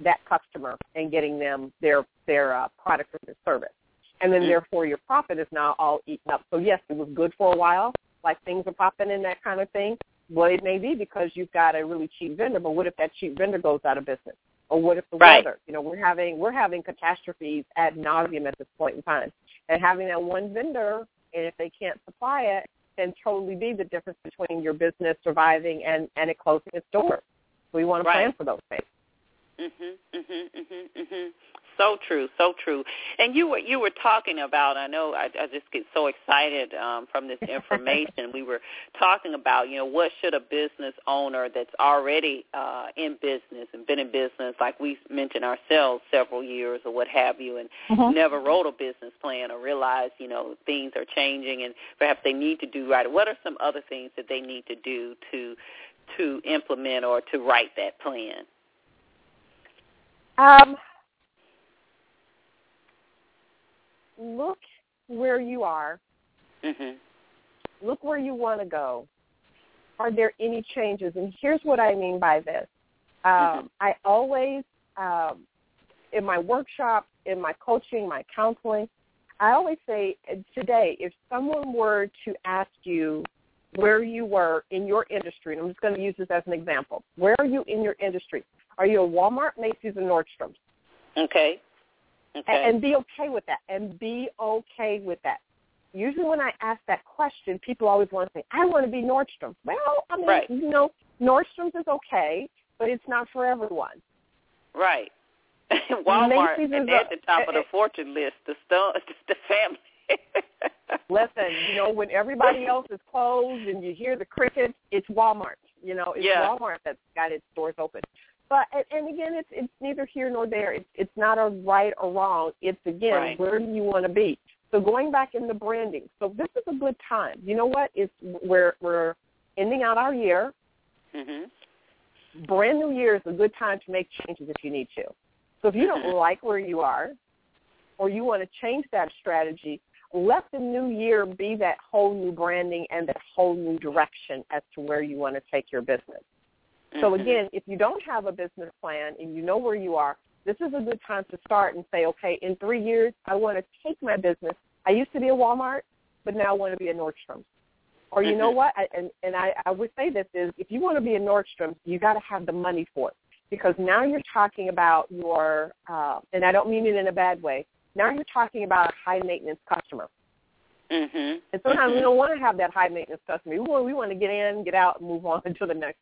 that customer and getting them their their uh, product or their service. And then Mhm. therefore your profit is now all eaten up. So yes, it was good for a while, like things are popping in that kind of thing. Well, it may be because you've got a really cheap vendor, but what if that cheap vendor goes out of business? Or what if the Right. weather? You know, we're having we're having catastrophes ad nauseum at this point in time, and having that one vendor, and if they can't supply it, then totally be the difference between your business surviving and and it closing its doors. We want to Right. plan for those things. Mhm. Mhm. Mhm. Mhm. So true, so true. And you were you were talking about. I know I, I just get so excited um, from this information. we were talking about you know what should a business owner that's already uh, in business and been in business, like we mentioned ourselves, several years or what have you, and mm-hmm. never wrote a business plan or realized you know things are changing and perhaps they need to do right. What are some other things that they need to do to to implement or to write that plan? Um, look where you are. Mm-hmm. Look where you want to go. Are there any changes? And here's what I mean by this. Um, mm-hmm. I always, um, in my workshop, in my coaching, my counseling, I always say today, if someone were to ask you where you were in your industry, and I'm just going to use this as an example, where are you in your industry? Are you a Walmart, Macy's, or Nordstrom's? Okay. Okay. And, be okay with that. And be okay with that. Usually when I ask that question, people always want to say, I want to be Nordstrom. Well, I mean, right. you know, Nordstrom's is okay, but it's not for everyone. Right. Walmart Macy's is at the top of the fortune list, the, st- the family. Listen, you know, when everybody else is closed and you hear the crickets, it's Walmart. You know, it's yeah. Walmart that's got its doors open. But and, and again, it's it's neither here nor there. It's it's not a right or wrong. It's again, right. where do you want to be? So going back in the branding. So this is a good time. You know what? It's we're we're ending out our year. Mm-hmm. Brand new year is a good time to make changes if you need to. So if you don't like where you are, or you want to change that strategy, let the new year be that whole new branding and that whole new direction as to where you want to take your business. So Mm-hmm. again, if you don't have a business plan and you know where you are, this is a good time to start and say, okay, in three years, I want to take my business. I used to be a Walmart, but now I want to be a Nordstrom's. Or you know Mhm. what? I, and and I, I would say this is, if you want to be a Nordstrom's, you got to have the money for it because now you're talking about your, uh, and I don't mean it in a bad way. Now you're talking about a high maintenance customer. Mhm. And sometimes we Mhm. don't want to have that high maintenance customer. We want we want to get in, get out, and move on to the next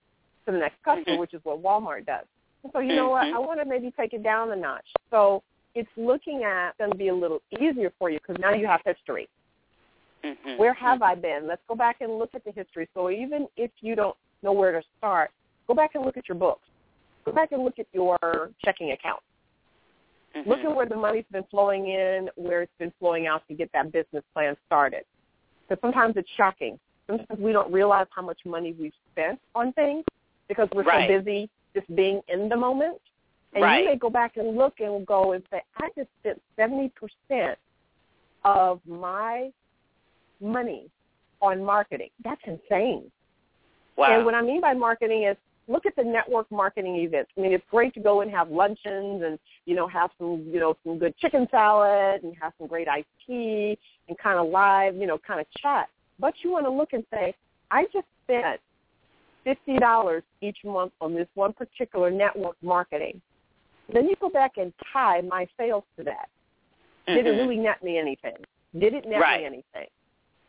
to the next customer, which is what Walmart does. So you know what? Mhm. I want to maybe take it down a notch. So it's looking at going to be a little easier for you because now you have history. Mhm. Where have I been? Let's go back and look at the history. So even if you don't know where to start, go back and look at your books. Go back and look at your checking account. Mhm. Look at where the money's been flowing in, where it's been flowing out to get that business plan started. Because sometimes it's shocking. Sometimes we don't realize how much money we've spent on things because we're Right. so busy just being in the moment. And Right. you may go back and look and go and say, I just spent 70% of my money on marketing. That's insane. Wow. And what I mean by marketing is look at the network marketing events. I mean, it's great to go and have luncheons and, you know, have some, you know, some good chicken salad and have some great iced tea and kind of live, you know, kind of chat. But you want to look and say, I just spent $50 each month on this one particular network marketing. Then you go back and tie my sales to that. Did it Mhm. really net me anything? Did it net Right. me anything?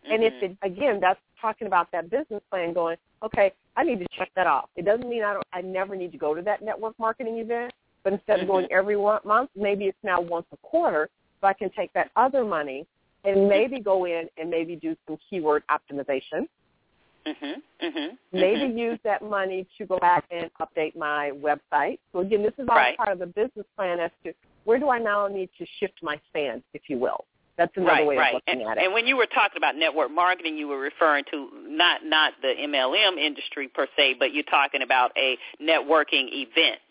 And if Mhm. it again, that's talking about that business plan going, okay, I need to check that off. It doesn't mean I don't I never need to go to that network marketing event, but instead of going Mhm. every one month, maybe it's now once a quarter, so I can take that other money and maybe go in and maybe do some keyword optimization. Mhm. Mhm. Maybe Mhm. use that money to go back and update my website. So again, this is all Right. part of the business plan as to where do I now need to shift my stance, if you will. That's another right, way right. of looking and, at it. and when you were talking about network marketing, you were referring to not not the MLM industry per se, but you're talking about a networking event.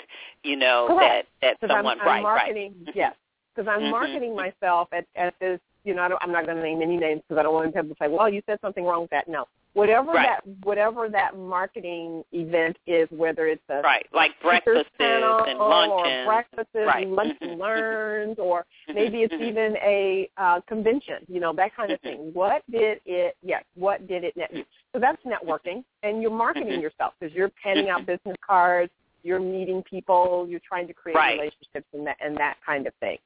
You know Correct. that that someone I'm, I'm right, marketing, right. yes, because I'm Mhm. marketing myself at, at this. You know, I don't, I'm not going to name any names because I don't want people to say, "Well, you said something wrong with that." No, whatever Right. that whatever that marketing event is, whether it's a Right, like breakfasts panel and or luncheons. breakfasts Right. and lunch and learns, or maybe it's Mhm. even a uh, convention. You know, that kind of Mhm. thing. What did it? Yes, what did it net you? So that's networking, and you're marketing Mhm. yourself because you're handing out business cards you're meeting people, you're trying to create Right. relationships and that and that kind of thing.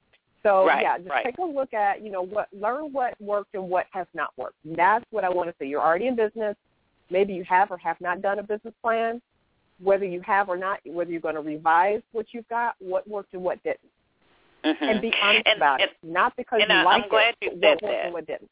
So Right, yeah, just right. take a look at, you know, what learn what worked and what has not worked. And that's what I want to say. You're already in business. Maybe you have or have not done a business plan. Whether you have or not, whether you're going to revise what you've got, what worked and what didn't. Mm-hmm. and be honest And- about and- it. Not because you I- like I'm glad it, you said what worked that. and what didn't.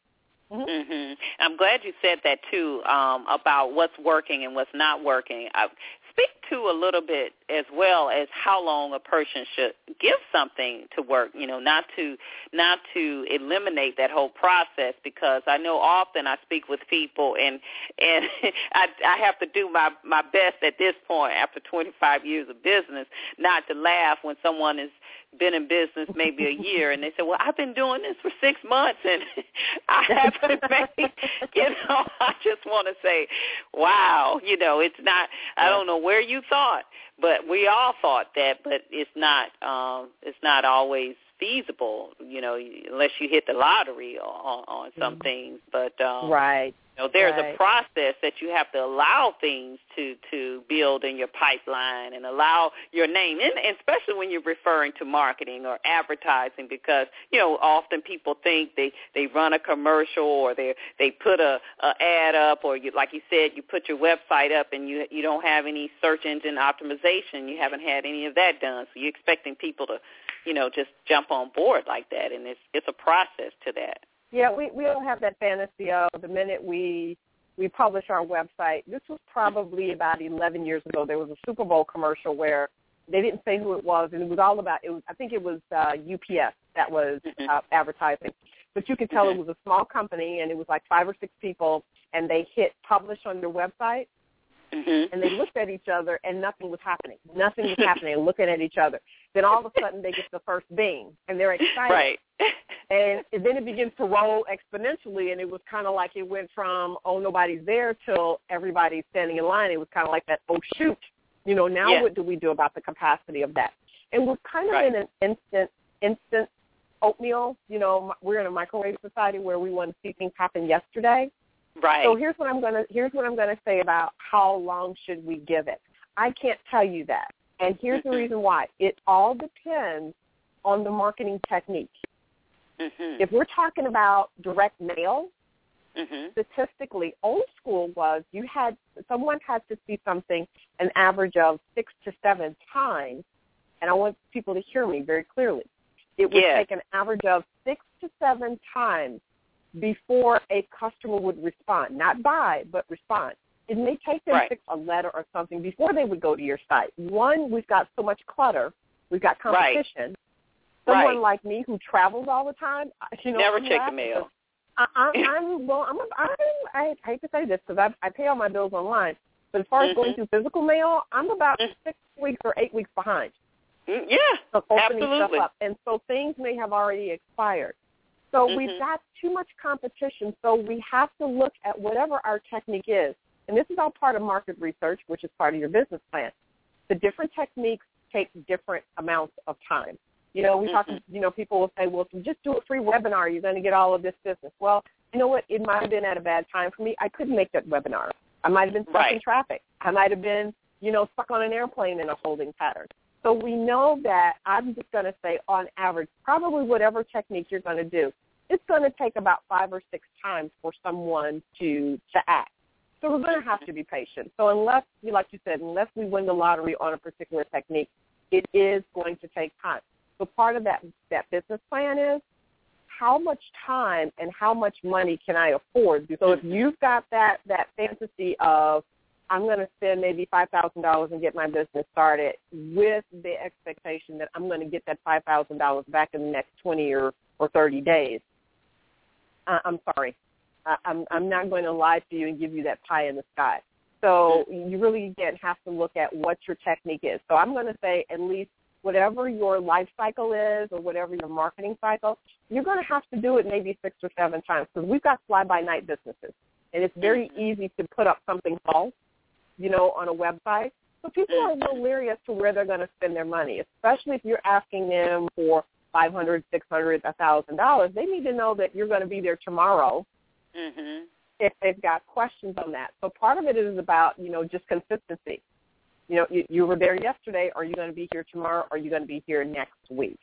Mhm. hmm I'm glad you said that too um, about what's working and what's not working. I, speak to a little bit as well as how long a person should give something to work. You know, not to not to eliminate that whole process because I know often I speak with people and and I, I have to do my my best at this point after 25 years of business not to laugh when someone is been in business maybe a year and they say, Well, I've been doing this for six months and I haven't made you know, I just wanna say, Wow, you know, it's not I don't know where you thought, but we all thought that, but it's not um it's not always feasible, you know, unless you hit the lottery on on some Mhm. things. But um Right. Know, there's Right. a process that you have to allow things to to build in your pipeline and allow your name, and, and especially when you're referring to marketing or advertising, because you know often people think they they run a commercial or they they put a, a ad up or you like you said you put your website up and you you don't have any search engine optimization, you haven't had any of that done, so you're expecting people to you know just jump on board like that, and it's it's a process to that. Yeah, we we don't have that fantasy of the minute we we publish our website. This was probably about 11 years ago. There was a Super Bowl commercial where they didn't say who it was, and it was all about. It was I think it was uh, UPS that was Mhm. uh, advertising, but you could tell it was a small company, and it was like five or six people, and they hit publish on their website, Mm-hmm. and they looked at each other, and nothing was happening. Nothing was happening. Looking at each other. Then all of a sudden, they get the first bing, and they're excited right. and then it begins to roll exponentially and it was kind of like it went from oh nobody's there till everybody's standing in line it was kind of like that oh shoot you know now Yeah. what do we do about the capacity of that and we're kind of Right. in an instant instant oatmeal you know we're in a microwave society where we want to see things happen yesterday right. so here's what i'm going to here's what i'm going to say about how long should we give it i can't tell you that and here's the reason why it all depends on the marketing technique Mhm. if we're talking about direct mail, Mhm. statistically, old school was you had someone had to see something an average of six to seven times, and I want people to hear me very clearly. It would Yes. take an average of six to seven times before a customer would respond, not buy, but respond. It may take them Right. a letter or something before they would go to your site. One, we've got so much clutter, we've got competition. Right. Someone Right. like me who travels all the time, you know, Never check the mail. I, I'm, I'm well. I'm. I'm I hate to say this because I I pay all my bills online, but as far as going Mhm. through physical mail, I'm about Mhm. six weeks or eight weeks behind Mm, Yeah, opening absolutely. stuff up, and so things may have already expired. So Mhm. we've got too much competition. So we have to look at whatever our technique is, and this is all part of market research, which is part of your business plan. The different techniques take different amounts of time. You know, we talk. Mhm. You know, people will say, "Well, if you just do a free webinar, you're going to get all of this business." Well, you know what? It might have been at a bad time for me. I couldn't make that webinar. I might have been stuck in traffic. I might have been, you know, stuck on an airplane in a holding pattern. So we know that I'm just going to say, on average, probably whatever technique you're going to do, it's going to take about five or six times for someone to to act. So we're going to have to be patient. So unless, like you said, unless we win the lottery on a particular technique, it is going to take time. So part of that that business plan is how much time and how much money can I afford? So if you've got that that fantasy of I'm going to spend maybe five thousand dollars and get my business started with the expectation that I'm going to get that five thousand dollars back in the next twenty or or thirty days. Uh, I'm sorry, I, I'm I'm not going to lie to you and give you that pie in the sky. So you really again have to look at what your technique is. So I'm going to say at least whatever your life cycle is or whatever your marketing cycle, you're going to have to do it maybe six or seven times because we've got fly-by-night businesses, and it's very easy to put up something false, you know, on a website. So people are a little leery as to where they're going to spend their money, especially if you're asking them for five hundred, six hundred, a thousand dollars. They need to know that you're going to be there tomorrow Mhm. if they've got questions on that. So part of it is about, you know, just consistency. You know, you, you were there yesterday. Are you going to be here tomorrow? Are you going to be here next week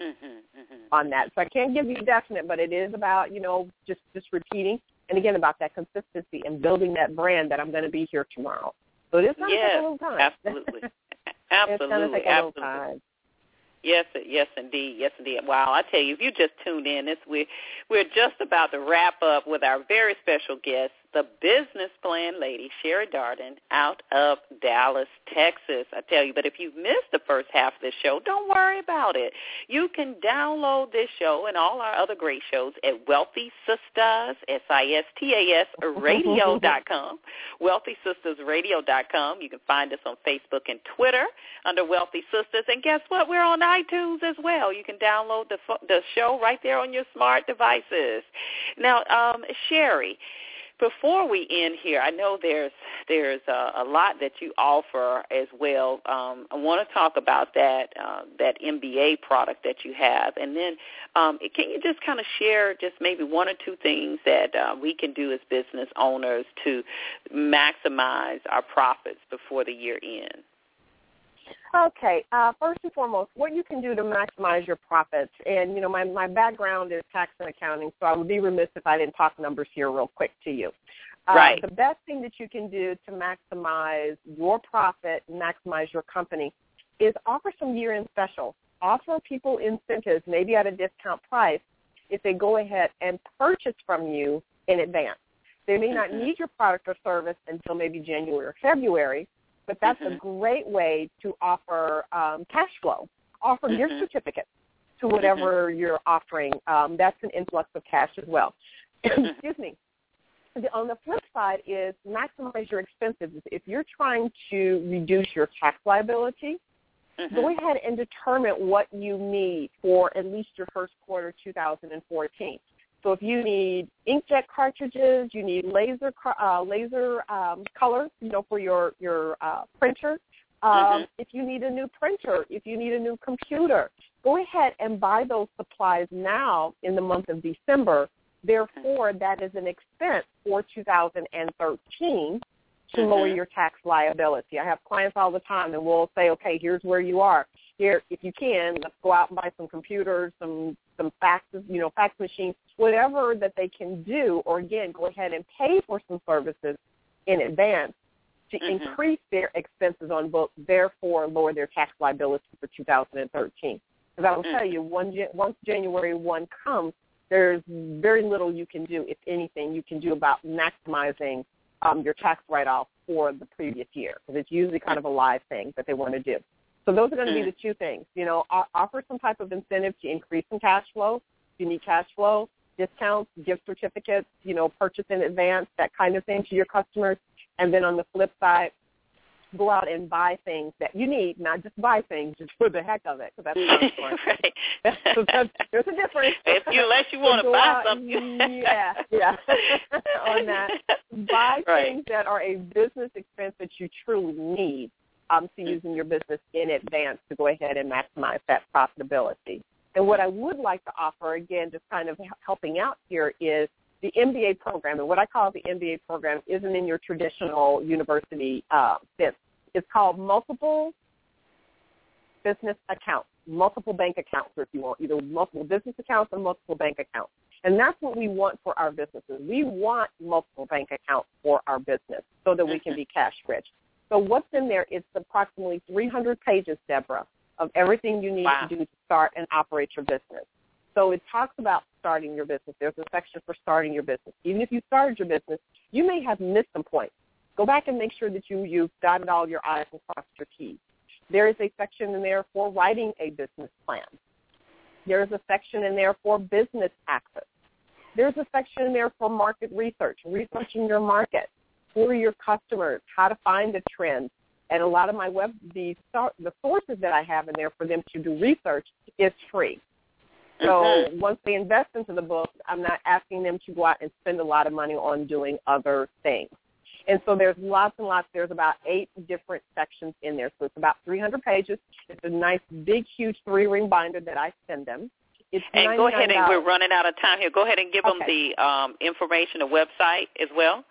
Mhm. Mhm. on that? So I can't give you a definite, but it is about, you know, just, just repeating. And again, about that consistency and building that brand that I'm going to be here tomorrow. So it is going to take Yes, a little time. absolutely. it's going to Absolutely. take a little Absolutely. time. Yes, yes, indeed, yes, indeed. Wow, I tell you, if you just tuned in, this we we're just about to wrap up with our very special guest, the business plan lady, Sherry Darden, out of Dallas, Texas. I tell you, but if you've missed the first half of this show, don't worry about it. You can download this show and all our other great shows at Wealthy Sistas, S-I-S-T-A-S, radio.com, wealthysistasradio.com. You can find us on Facebook and Twitter under Wealthy Sistas. And guess what? We're on iTunes as well. You can download the, the show right there on your smart devices. Now, um, Sherry, before we end here, I know there's there's a, a lot that you offer as well. Um, I want to talk about that uh, that MBA product that you have, and then um, can you just kind of share just maybe one or two things that uh, we can do as business owners to maximize our profits before the year ends? Okay. Uh, first and foremost, what you can do to maximize your profits, and you know, my my background is tax and accounting, so I would be remiss if I didn't talk numbers here real quick to you. Uh, right. The best thing that you can do to maximize your profit, maximize your company, is offer some year-end specials. Offer people incentives, maybe at a discount price, if they go ahead and purchase from you in advance. They may not Mm-hmm. need your product or service until maybe January or February, but that's Mhm. a great way to offer um, cash flow. Offer gift Mhm. certificates to whatever you're offering. Um, that's an influx of cash as well. Excuse me. The, on the flip side is maximize your expenses. If you're trying to reduce your tax liability, Mhm. go ahead and determine what you need for at least your first quarter 2014. So if you need inkjet cartridges, you need laser uh, laser um, color, you know, for your your uh, printer. Um, Mhm. If you need a new printer, if you need a new computer, go ahead and buy those supplies now in the month of December. Therefore, that is an expense for 2013 to lower Mhm. your tax liability. I have clients all the time, and we'll say, okay, here's where you are. Here, if you can, let's go out and buy some computers, some some faxes, you know, fax machines, whatever that they can do, or again, go ahead and pay for some services in advance to Mhm. increase their expenses on books, therefore lower their tax liability for 2013. Because I will tell Mhm. you, one, once January 1 comes, there's very little you can do, if anything, you can do about maximizing um, your tax write-off for the previous year because it's usually kind of a live thing that they want to do. So those are going to be Mm. the two things. You know, offer some type of incentive to increase some cash flow. If you need cash flow, discounts, gift certificates, you know, purchase in advance, that kind of thing to your customers. And then on the flip side, go out and buy things that you need, not just buy things just for the heck of it, because that's right. so that's, there's a difference. If you, unless you want to buy out- something. yeah, yeah. on that, buy Right. things that are a business expense that you truly need. Um, use in your business in advance to go ahead and maximize that profitability. And what I would like to offer, again, just kind of helping out here, is the MBA program. And what I call the MBA program isn't in your traditional university uh, sense. It's called multiple business accounts, multiple bank accounts, if you want, either multiple business accounts or multiple bank accounts. And that's what we want for our businesses. We want multiple bank accounts for our business so that we can be cash rich. So what's in there is approximately 300 pages, Deborah, of everything you need Wow. to do to start and operate your business. So it talks about starting your business. There's a section for starting your business. Even if you started your business, you may have missed some points. Go back and make sure that you, you've dotted all your I's and crossed your T's. There is a section in there for writing a business plan. There is a section in there for business access. There's a section in there for market research, researching your market, are your customers, how to find the trends. And a lot of my web, the, the sources that I have in there for them to do research is free. So Mhm. once they invest into the book, I'm not asking them to go out and spend a lot of money on doing other things. And so there's lots and lots. There's about eight different sections in there. So it's about 300 pages. It's a nice, big, huge three-ring binder that I send them. It's And go ahead and we're running out of time here. Go ahead and give them the um, information, the website as well.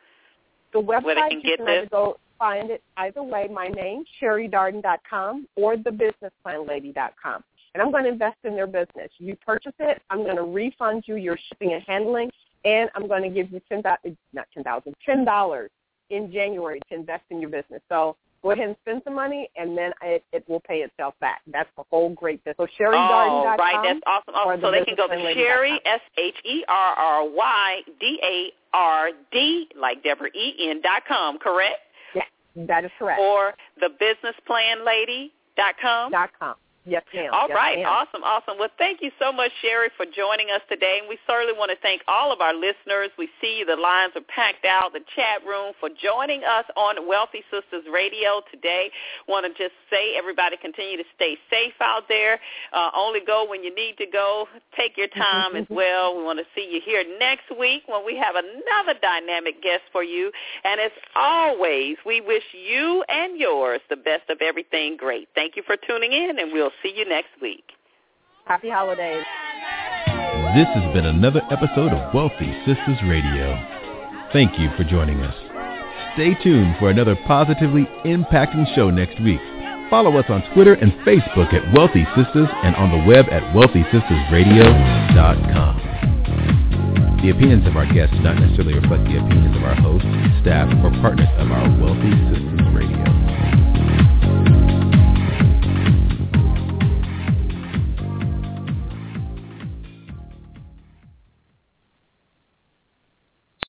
The where they website can you get can either this? go find it either way. My name, SherryDarden.com or thebusinessplanlady.com. And I'm going to invest in their business. You purchase it, I'm going to refund you your shipping and handling, and I'm going to give you ten thousand, not ten thousand, ten dollars in January to invest in your business. So Go ahead and spend some money, and then it, it will pay itself back. That's the whole great business. So SherryDarden.com. Oh, right. That's awesome. awesome. So they can go to Sherry, S-H-E-R-R-Y-D-A-R-D, like Deborah E-N dot com, correct? Yes, that is correct. Or thebusinessplanlady.com? Dot com. Yes, ma'am. All yes, right. Ma'am. Awesome. Awesome. Well, thank you so much, Sherry, for joining us today. And we certainly want to thank all of our listeners. We see the lines are packed out, the chat room, for joining us on Wealthy Sistas Radio today. Want to just say, everybody continue to stay safe out there. Uh, only go when you need to go. Take your time as well. We want to see you here next week when we have another dynamic guest for you. And as always, we wish you and yours the best of everything great. Thank you for tuning in, and we'll see you next week. Happy holidays. This has been another episode of Wealthy Sistas Radio. Thank you for joining us. Stay tuned for another positively impacting show next week. Follow us on Twitter and Facebook at Wealthy Sistas and on the web at wealthysistasradio.com. The opinions of our guests do not necessarily reflect the opinions of our hosts, staff, or partners of our Wealthy Sistas